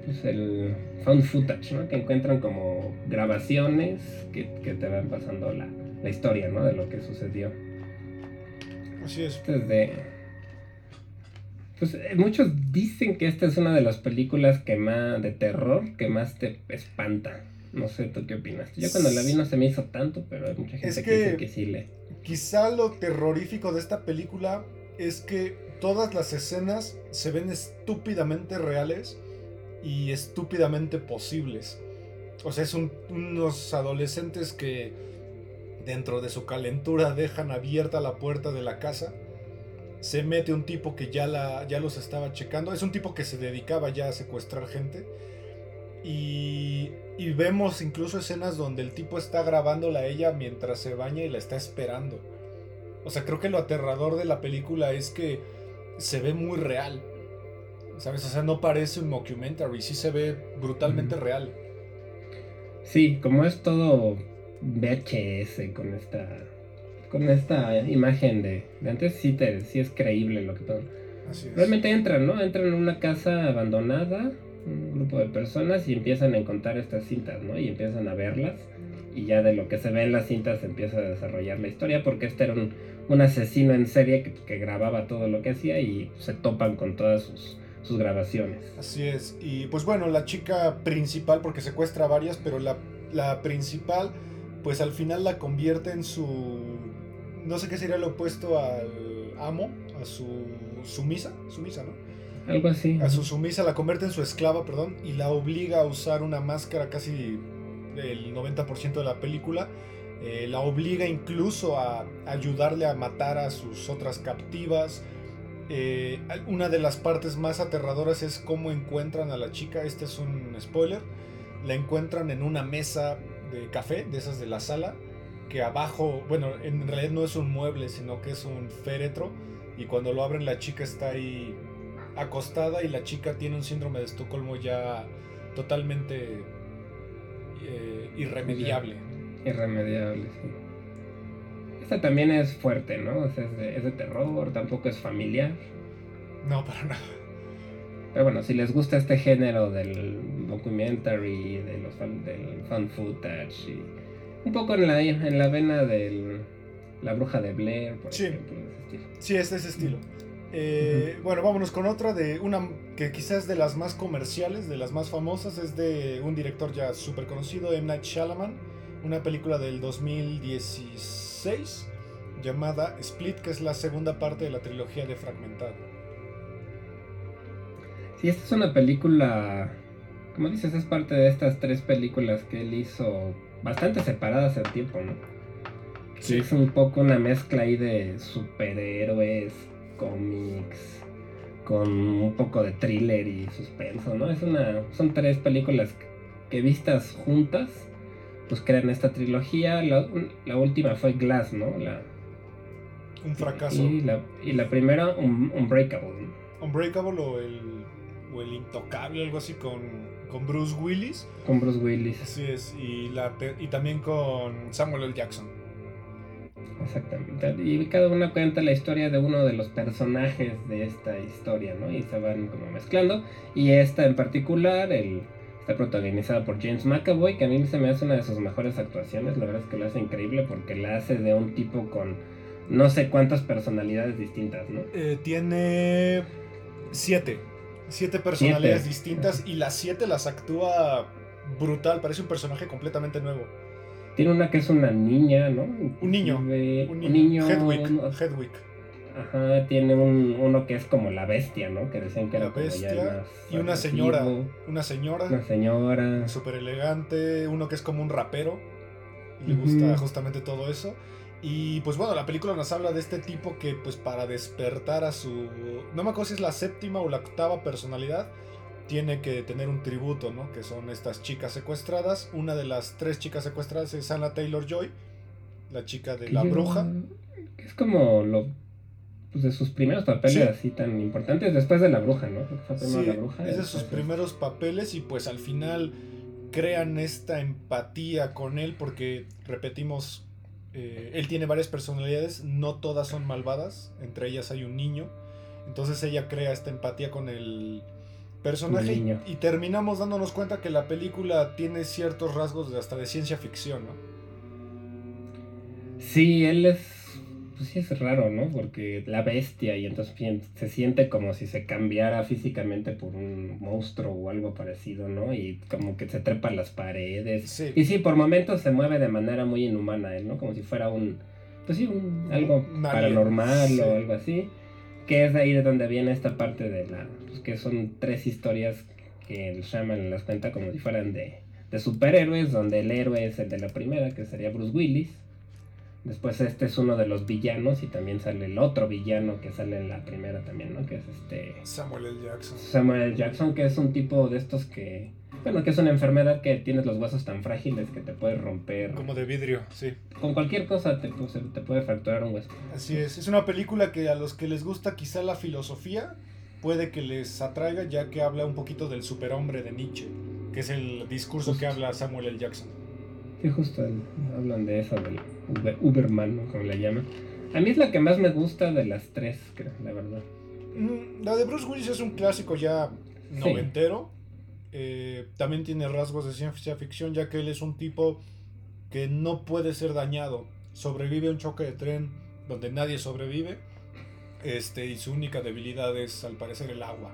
S2: pues, el found footage, ¿no? Que encuentran como grabaciones que, que te van pasando la, la, historia, ¿no? De lo que sucedió.
S1: Así es.
S2: de pues eh, muchos dicen que esta es una de las películas que más de terror que más te espanta. No sé, ¿tú qué opinas? Yo cuando la vi no se me hizo tanto, pero hay mucha gente que, dice que sí le.
S1: Quizá lo terrorífico de esta película es que todas las escenas se ven estúpidamente reales y estúpidamente posibles. O sea, son unos adolescentes que dentro de su calentura dejan abierta la puerta de la casa se mete un tipo que ya, la, ya los estaba checando. Es un tipo que se dedicaba ya a secuestrar gente. Y, y vemos incluso escenas donde el tipo está grabándola a ella mientras se baña y la está esperando. O sea, creo que lo aterrador de la película es que se ve muy real. ¿Sabes? O sea, no parece un mockumentary, sí se ve brutalmente real.
S2: Sí, como es todo VHS con esta con esta imagen de, antes, sí, te, sí es creíble lo que todo. Realmente entran, ¿no? Entran en una casa abandonada, un grupo de personas y empiezan a encontrar estas cintas, ¿no? Y empiezan a verlas y ya de lo que se ve en las cintas se empieza a desarrollar la historia porque este era un, asesino en serie que, grababa todo lo que hacía y se topan con todas sus, sus grabaciones.
S1: Así es. Y pues bueno, la chica principal, porque secuestra varias, pero la, la principal, pues al final la convierte en su no sé qué sería lo opuesto al amo, a su sumisa, sumisa, ¿no?
S2: Algo así.
S1: A su sumisa la convierte en su esclava, perdón, y la obliga a usar una máscara casi del 90% de la película. Eh, la obliga incluso a ayudarle a matar a sus otras captivas. Eh, una de las partes más aterradoras es cómo encuentran a la chica. Este es un spoiler. La encuentran en una mesa de café, de esas de la sala, que abajo, bueno, en realidad no es un mueble, sino que es un féretro. Y cuando lo abren la chica está ahí acostada y la chica tiene un síndrome de Estocolmo ya totalmente eh, irremediable.
S2: Irremediable, sí. Esta también es fuerte, ¿no? es, de, terror, tampoco es familiar.
S1: No, para nada.
S2: Pero bueno, si les gusta este género del documentary, de los del fan footage, y un poco en la, en la vena de La Bruja de Blair, por
S1: sí.
S2: ejemplo.
S1: Sí, es de ese estilo. Eh, bueno, vámonos con otra de una que quizás de las más comerciales, de las más famosas, es de un director ya súper conocido, M. Night Shyamalan, una película del 2016 llamada Split, que es la segunda parte de la trilogía de Fragmentado.
S2: Sí, esta es una película, como dices, es parte de estas tres películas que él hizo bastante separadas en tiempo, ¿no? Sí. Es un poco una mezcla ahí de superhéroes, cómics, con un poco de thriller y suspenso, ¿no? Es una, son tres películas que vistas juntas, pues crean esta trilogía. La, última fue Glass, ¿no? La,
S1: un fracaso.
S2: Y la, y la primera, un, Unbreakable.
S1: Unbreakable o el, o el Intocable, algo así con, con Bruce Willis.
S2: Con Bruce Willis.
S1: Así es, y, la, y también con Samuel L. Jackson.
S2: Exactamente. Y cada una cuenta la historia de uno de los personajes de esta historia, ¿no? Y se van como mezclando. Y esta en particular, el, está protagonizada por James McAvoy, que a mí se me hace una de sus mejores actuaciones. La verdad es que lo hace increíble porque la hace de un tipo con no sé cuántas personalidades distintas, ¿no?
S1: Eh, tiene siete. Siete personalidades distintas y las siete las actúa brutal. Parece un personaje completamente nuevo.
S2: Tiene una que es una niña, ¿no?
S1: Un niño. un niño. Hedwig.
S2: Ajá, tiene un, uno que es como la bestia, ¿no? Que decían que
S1: la
S2: era
S1: bestia. y una señora. Una señora.
S2: Una señora.
S1: Súper elegante. Uno que es como un rapero. Y le gusta justamente todo eso. Y pues bueno, la película nos habla de este tipo que pues para despertar a su... No me acuerdo si es la séptima o la octava personalidad tiene que tener un tributo, ¿no? Que son estas chicas secuestradas. Una de las tres chicas secuestradas es Anna Taylor Joy, la chica de la bruja.
S2: Es como lo pues, de sus primeros papeles así tan importantes después de la bruja, ¿no?
S1: sí, es de sus primeros papeles y pues al final crean esta empatía con él porque repetimos, eh, él tiene varias personalidades, no todas son malvadas, entre ellas hay un niño. Entonces ella crea esta empatía con el personaje y, terminamos dándonos cuenta que la película tiene ciertos rasgos de hasta de ciencia ficción, ¿no?
S2: Sí, él es pues sí es raro, ¿no? Porque la bestia y entonces se siente como si se cambiara físicamente por un monstruo o algo parecido, ¿no? Y como que se trepa las paredes. Y sí, por momentos se mueve de manera muy inhumana, ¿no? Como si fuera un, pues sí, un, algo paranormal o algo así que es de ahí de donde viene esta parte de la, pues que son tres historias que el Shaman las cuenta como si fueran de, de superhéroes, donde el héroe es el de la primera, que sería Bruce Willis. Después este es uno de los villanos y también sale el otro villano que sale en la primera también, ¿no? Que es este...
S1: Samuel L. Jackson.
S2: Samuel L. Jackson, que es un tipo de estos que bueno, que es una enfermedad que tienes los huesos tan frágiles que te puede romper.
S1: Como de vidrio, sí.
S2: Con cualquier cosa te, te puede fracturar un hueso.
S1: Así es. Es una película que a los que les gusta quizá la filosofía puede que les atraiga ya que habla un poquito del superhombre de Nietzsche, que es el discurso que habla Samuel L. Jackson.
S2: Sí, justo hablan de eso, del Uberman, como le llaman. A mí es la que más me gusta de las tres, creo, la verdad.
S1: Mm, la de Bruce Willis es un clásico ya noventero. Eh, también tiene rasgos de ciencia ficción, ya que él es un tipo que no puede ser dañado. Sobrevive a un choque de tren donde nadie sobrevive. Este, y su única debilidad es, al parecer, el agua.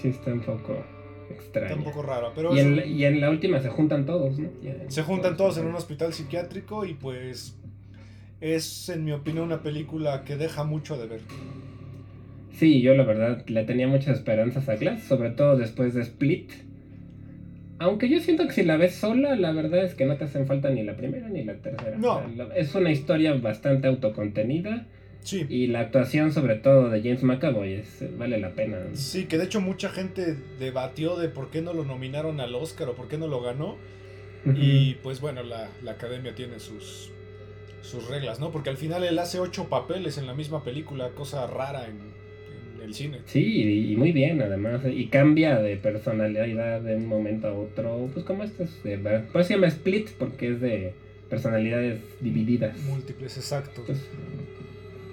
S2: Sí, está un poco extraño.
S1: Está un poco raro, pero...
S2: Y, en, la última se juntan todos, ¿no?
S1: se juntan todos en un hospital psiquiátrico y pues es, en mi opinión, una película que deja mucho de ver.
S2: Sí, yo la verdad le tenía muchas esperanzas a Glass, sobre todo después de Split. Aunque yo siento que si la ves sola, la verdad es que no te hacen falta ni la primera ni la tercera.
S1: No.
S2: Es una historia bastante autocontenida.
S1: Sí.
S2: Y la actuación, sobre todo de James McAvoy, es, vale la pena.
S1: Sí, que de hecho mucha gente debatió de por qué no lo nominaron al Oscar o por qué no lo ganó. Y pues bueno, la, la academia tiene sus, sus reglas, ¿no? Porque al final él hace ocho papeles en la misma película, cosa rara en, en el cine.
S2: Sí, y, y muy bien además. Y cambia de personalidad de un momento a otro. Pues como este es de... Por eso se llama Split, porque es de personalidades divididas.
S1: Múltiples, exacto.
S2: Pues,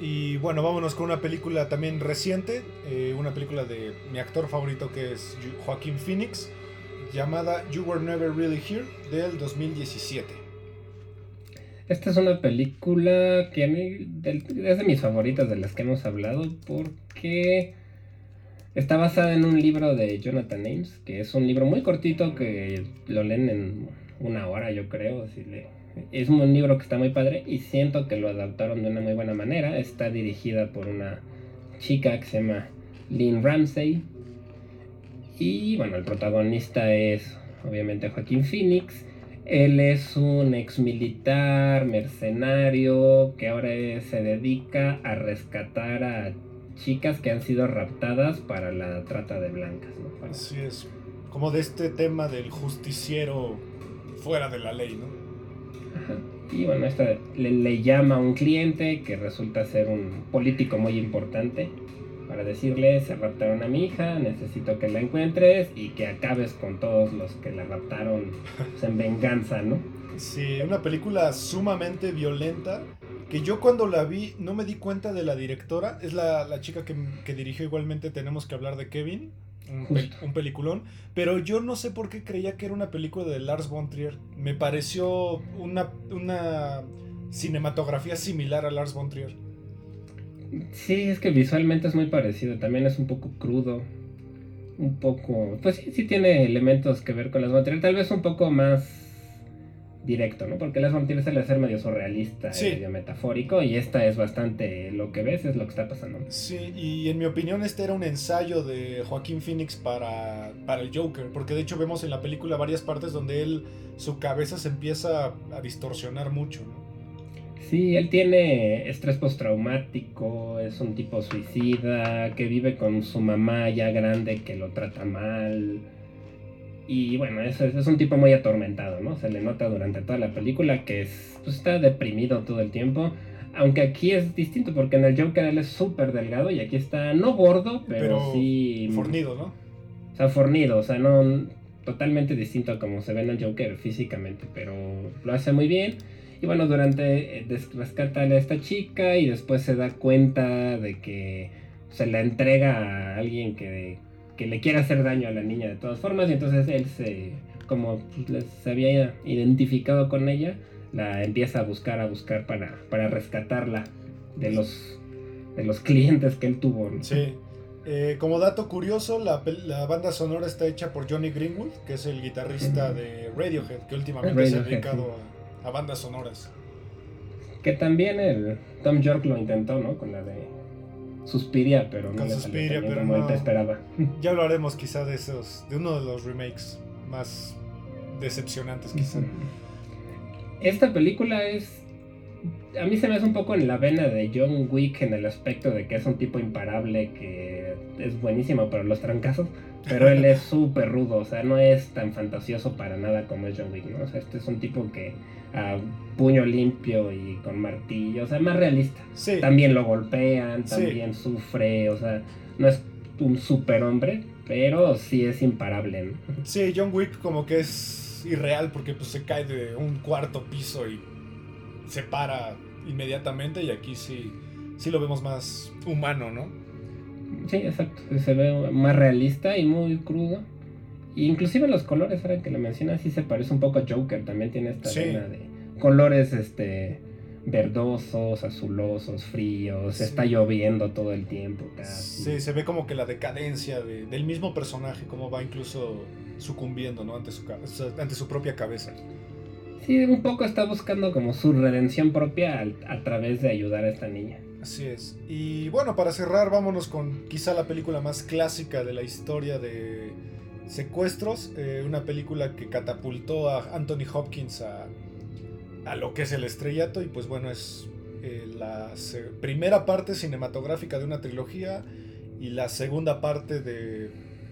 S1: Y bueno, vámonos con una película también reciente, eh, una película de mi actor favorito que es Joaquín Phoenix, llamada You Were Never Really Here del 2017.
S2: Esta es una película que a mí es de mis favoritas de las que hemos hablado porque está basada en un libro de Jonathan Ames, que es un libro muy cortito que lo leen en una hora yo creo. así le- es un libro que está muy padre y siento que lo adaptaron de una muy buena manera. Está dirigida por una chica que se llama Lynn Ramsey. Y bueno, el protagonista es obviamente Joaquín Phoenix. Él es un ex militar, mercenario, que ahora se dedica a rescatar a chicas que han sido raptadas para la trata de blancas.
S1: Así es, como de este tema del justiciero fuera de la ley, ¿no?
S2: Y bueno, esta le, llama a un cliente que resulta ser un político muy importante para decirle, se raptaron a mi hija, necesito que la encuentres y que acabes con todos los que la raptaron en venganza, ¿no?
S1: Sí, una película sumamente violenta que yo cuando la vi no me di cuenta de la directora. Es la, la chica que, que dirigió igualmente Tenemos que hablar de Kevin, un, peliculón. Pero yo no sé por qué creía que era una película de Lars von Trier. Me pareció una, una cinematografía similar a Lars von Trier.
S2: Sí, es que visualmente es muy parecido, también es un poco crudo, un poco, pues sí, sí tiene elementos que ver con las Von Trier, tal vez un poco más directo, ¿no? Porque las Von Trier suele ser medio surrealista,
S1: Sí.
S2: medio metafórico, y esta es bastante lo que ves, es lo que está pasando.
S1: Sí, y en mi opinión este era un ensayo de Joaquín Phoenix para, para el Joker, porque de hecho vemos en la película varias partes donde él, su cabeza se empieza a distorsionar mucho, ¿no?
S2: Sí, él tiene estrés postraumático, es un tipo suicida, que vive con su mamá ya grande que lo trata mal. Y bueno, es, es un tipo muy atormentado, ¿no? Se le nota durante toda la película que es, pues, está deprimido todo el tiempo. Aunque aquí es distinto porque en el Joker él es súper delgado y aquí está no gordo, pero,
S1: Pero
S2: sí...
S1: Fornido, ¿no?
S2: O sea, fornido, o sea, no totalmente distinto a como se ve en el Joker físicamente, pero lo hace muy bien. Y bueno, durante eh, rescata a esta chica y después se da cuenta de que se la entrega a alguien que, que le quiere hacer daño a la niña de todas formas. Y entonces él se, como pues, se había identificado con ella, la empieza a buscar, a buscar para, para rescatarla de los, de los clientes que él tuvo. ¿no?
S1: Sí. Eh, como dato curioso, la, la banda sonora está hecha por Johnny Greenwood, que es el guitarrista de Radiohead, que últimamente se ha dedicado a, a bandas sonoras.
S2: Que también el Tom York lo intentó, ¿no? Con la de Suspiria, pero no
S1: Con
S2: le
S1: Suspiria, pero
S2: como él
S1: no.
S2: te esperaba.
S1: Ya hablaremos quizá de esos, de uno de los remakes más decepcionantes quizá.
S2: Esta película es... A mí se me hace un poco en la vena de John Wick en el aspecto de que es un tipo imparable que es buenísimo para los trancazos, pero él es súper rudo, o sea, no es tan fantasioso para nada como es John Wick, ¿no? O sea, este es un tipo que a puño limpio y con martillo, o sea, más realista.
S1: Sí,
S2: También lo golpean,
S1: Sí.
S2: también sufre, o sea, no es un superhombre, pero sí es imparable. ¿no?
S1: sí, John Wick como que es irreal porque pues se cae de un cuarto piso y se para inmediatamente y aquí sí, sí lo vemos más humano, ¿no?
S2: Sí, exacto, se ve más realista y muy crudo. Inclusive los colores, ahora que lo mencionas, sí se parece un poco a Joker, también tiene esta
S1: Sí.
S2: de colores este verdosos, azulosos, fríos,
S1: Sí.
S2: está lloviendo todo el tiempo casi.
S1: Sí, se ve como que la decadencia de- del mismo personaje, cómo va incluso sucumbiendo, ¿no? Ante su, ante su propia cabeza.
S2: Sí, un poco está buscando como su redención propia al- a través de ayudar a esta niña.
S1: Así es. Y bueno, para cerrar, vámonos con quizá la película más clásica de la historia de secuestros. Eh, una película que catapultó a Anthony Hopkins a, a lo que es el estrellato. Y pues bueno, es eh, la primera parte cinematográfica de una trilogía y la segunda parte de,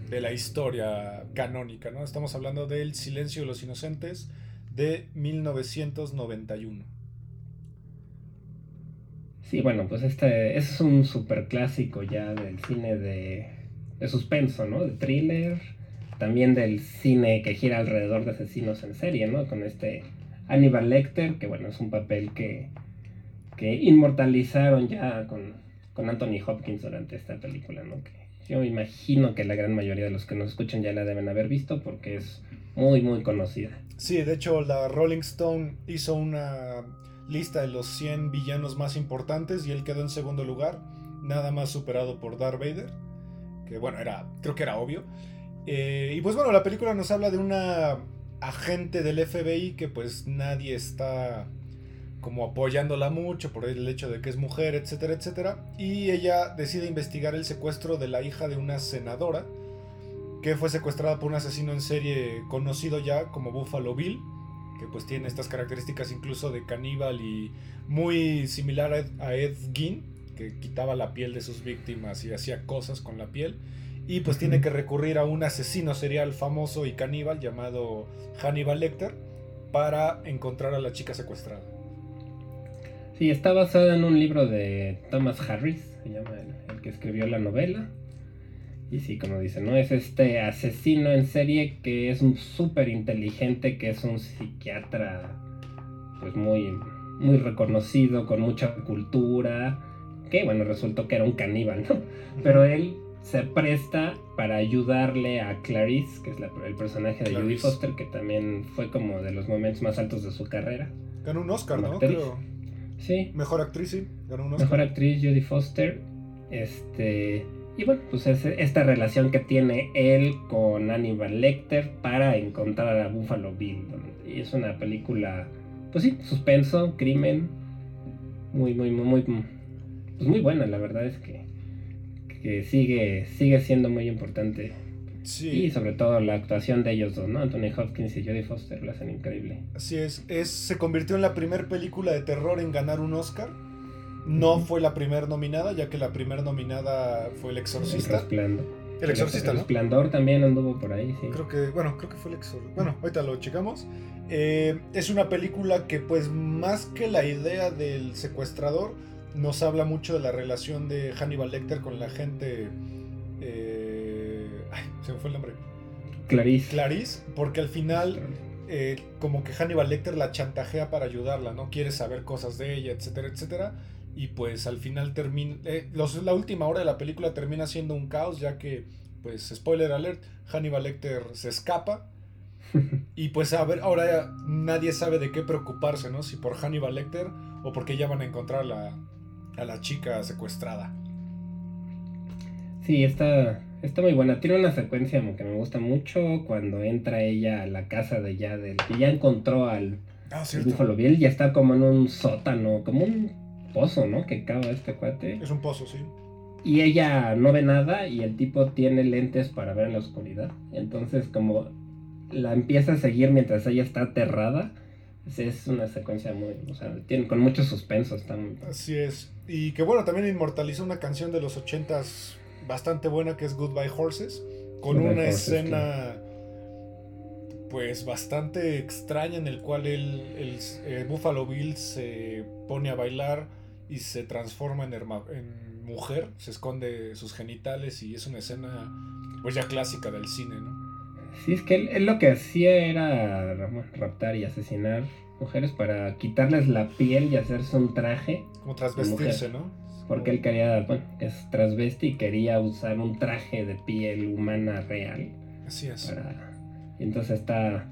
S1: de la historia canónica. ¿no? Estamos hablando del Silencio de los Inocentes de 1991.
S2: Sí, bueno, pues este, es un super clásico ya del cine de, de suspenso, ¿no? De thriller, también del cine que gira alrededor de asesinos en serie, ¿no? Con este Hannibal Lecter, que bueno, es un papel que, que inmortalizaron ya con, con Anthony Hopkins durante esta película, ¿no? Que yo imagino que la gran mayoría de los que nos escuchan ya la deben haber visto porque es muy, muy conocida.
S1: Sí, de hecho la Rolling Stone hizo una lista de los 100 villanos más importantes y él quedó en segundo lugar, nada más superado por Darth Vader, que bueno, era, creo que era obvio. Eh, y pues bueno, la película nos habla de una agente del FBI que pues nadie está como apoyándola mucho por el hecho de que es mujer, etcétera, etcétera. Y ella decide investigar el secuestro de la hija de una senadora que fue secuestrada por un asesino en serie conocido ya como Buffalo Bill que pues tiene estas características incluso de caníbal y muy similar a Ed, Gein, que quitaba la piel de sus víctimas y hacía cosas con la piel. Y pues tiene que recurrir a un asesino serial famoso y caníbal llamado Hannibal Lecter para encontrar a la chica secuestrada.
S2: Sí, está basada en un libro de Thomas Harris, se llama el que escribió la novela. Y sí, como dice, ¿no? Es este asesino en serie que es un súper inteligente, que es un psiquiatra, pues muy, muy reconocido, con mucha cultura, que bueno, resultó que era un caníbal, ¿no? Pero él se presta para ayudarle a Clarice, que es el personaje de Judy Foster, que también fue como de los momentos más altos de su carrera.
S1: Ganó un Oscar, ¿no?
S2: Sí.
S1: Mejor actriz, sí. Ganó un Oscar.
S2: Mejor actriz, Judy Foster. Este. Y bueno, pues es esta relación que tiene él con Hannibal Lecter para encontrar a Buffalo Bill. Y es una película, pues sí, suspenso, crimen, muy, muy, muy, muy, pues muy buena. La verdad es que, que sigue, sigue siendo muy importante. Sí. Y sobre todo la actuación de ellos dos, ¿no? Anthony Hopkins y Jodie Foster lo hacen increíble.
S1: Así es, es se convirtió en la primera película de terror en ganar un Oscar no fue la primera nominada, ya que la primera nominada fue El Exorcista.
S2: El, Exorcista, el, Esplendor también anduvo por ahí, sí.
S1: Creo que, bueno, creo que fue el Exorcista. Bueno, ahorita lo checamos. Eh, es una película que, pues, más que la idea del secuestrador, nos habla mucho de la relación de Hannibal Lecter con la gente. Eh, ay, se me fue el nombre.
S2: Clarice.
S1: Clarice, porque al final. Eh, como que Hannibal Lecter la chantajea para ayudarla, ¿no? Quiere saber cosas de ella, etcétera, etcétera. Y pues al final termina. Eh, la última hora de la película termina siendo un caos, ya que, pues, spoiler alert, Hannibal Lecter se escapa. y pues a ver, ahora nadie sabe de qué preocuparse, ¿no? Si por Hannibal Lecter o porque ya van a encontrar la, a la chica secuestrada.
S2: Sí, está, está muy buena. Tiene una secuencia que me gusta mucho cuando entra ella a la casa de ya del que ya encontró al
S1: ah,
S2: Bill, ya está como en un sótano, como un pozo, ¿no? Que cava este cuate.
S1: Es un pozo, sí.
S2: Y ella no ve nada y el tipo tiene lentes para ver en la oscuridad. Entonces como la empieza a seguir mientras ella está aterrada. Es una secuencia muy, o sea, tiene, con mucho suspenso. Está
S1: Así es. Y que bueno, también inmortalizó una canción de los ochentas bastante buena que es Goodbye Horses. Con una escena pues bastante extraña en el cual el, el eh, Buffalo Bill se pone a bailar y se transforma en, en, mujer, se esconde sus genitales y es una escena pues ya clásica del cine, ¿no?
S2: Sí, es que él, lo que hacía era raptar y asesinar mujeres para quitarles la piel y hacerse un traje.
S1: Como trasvestirse, ¿no?
S2: Porque él quería, bueno, es transvesti y quería usar un traje de piel humana real.
S1: Así es.
S2: Para... Entonces está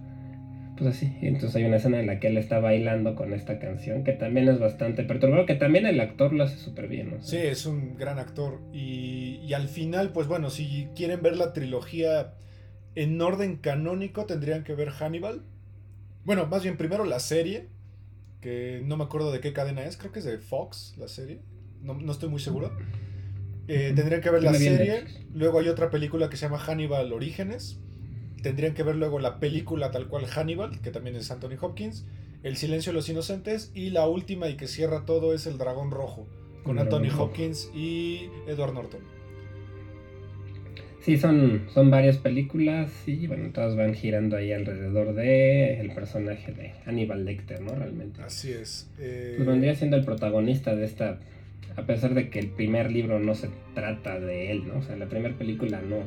S2: pues así. Entonces hay una escena en la que él está bailando con esta canción, que también es bastante perturbador, que también el actor lo hace súper bien.
S1: Sí, es un gran actor. Y, y, al final, pues bueno, si quieren ver la trilogía en orden canónico, tendrían que ver Hannibal. Bueno, más bien primero la serie, que no me acuerdo de qué cadena es, creo que es de Fox, la serie. no, estoy muy seguro. Eh, tendrían que ver la serie. Luego hay otra película que se llama Hannibal Orígenes. Tendrían que ver luego la película tal cual Hannibal, que también es Anthony Hopkins. El silencio de los inocentes. Y la última y que cierra todo es El Dragón Rojo, con Anthony Hopkins y Edward Norton.
S2: Sí, son, son varias películas y bueno, todas van girando ahí alrededor de el personaje de Hannibal Lecter, ¿no? Realmente.
S1: Así es.
S2: Eh... Pues vendría siendo el protagonista de esta, a pesar de que el primer libro no se trata de él, ¿no? O sea, la primera película no,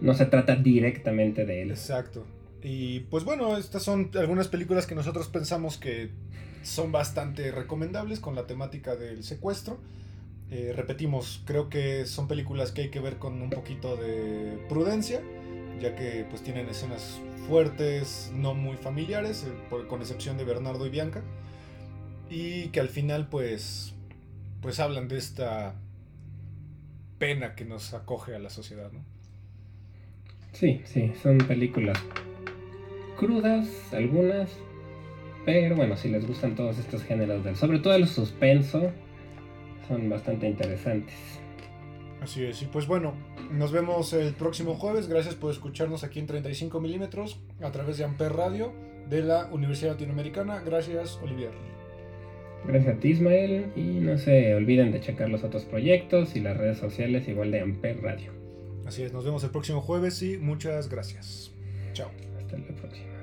S2: no se trata directamente de él.
S1: Exacto. Y pues bueno, estas son algunas películas que nosotros pensamos que son bastante recomendables con la temática del secuestro. Eh, repetimos, creo que son películas que hay que ver con un poquito de prudencia, ya que pues tienen escenas fuertes, no muy familiares, eh, con excepción de Bernardo y Bianca, y que al final pues pues hablan de esta pena que nos acoge a la sociedad, ¿no?
S2: Sí, sí, son películas crudas, algunas, pero bueno, si les gustan todos estos géneros del, sobre todo el suspenso, son bastante interesantes.
S1: Así es, y pues bueno, nos vemos el próximo jueves. Gracias por escucharnos aquí en 35 milímetros a través de Amper Radio de la Universidad Latinoamericana. Gracias, Olivier.
S2: Gracias a ti, Ismael. Y no se olviden de checar los otros proyectos y las redes sociales igual de Amper Radio.
S1: Así es, nos vemos el próximo jueves y muchas gracias. Chao.
S2: Hasta la próxima.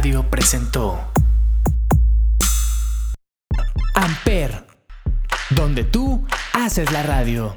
S3: Radio presentó Amper, donde tú haces la radio.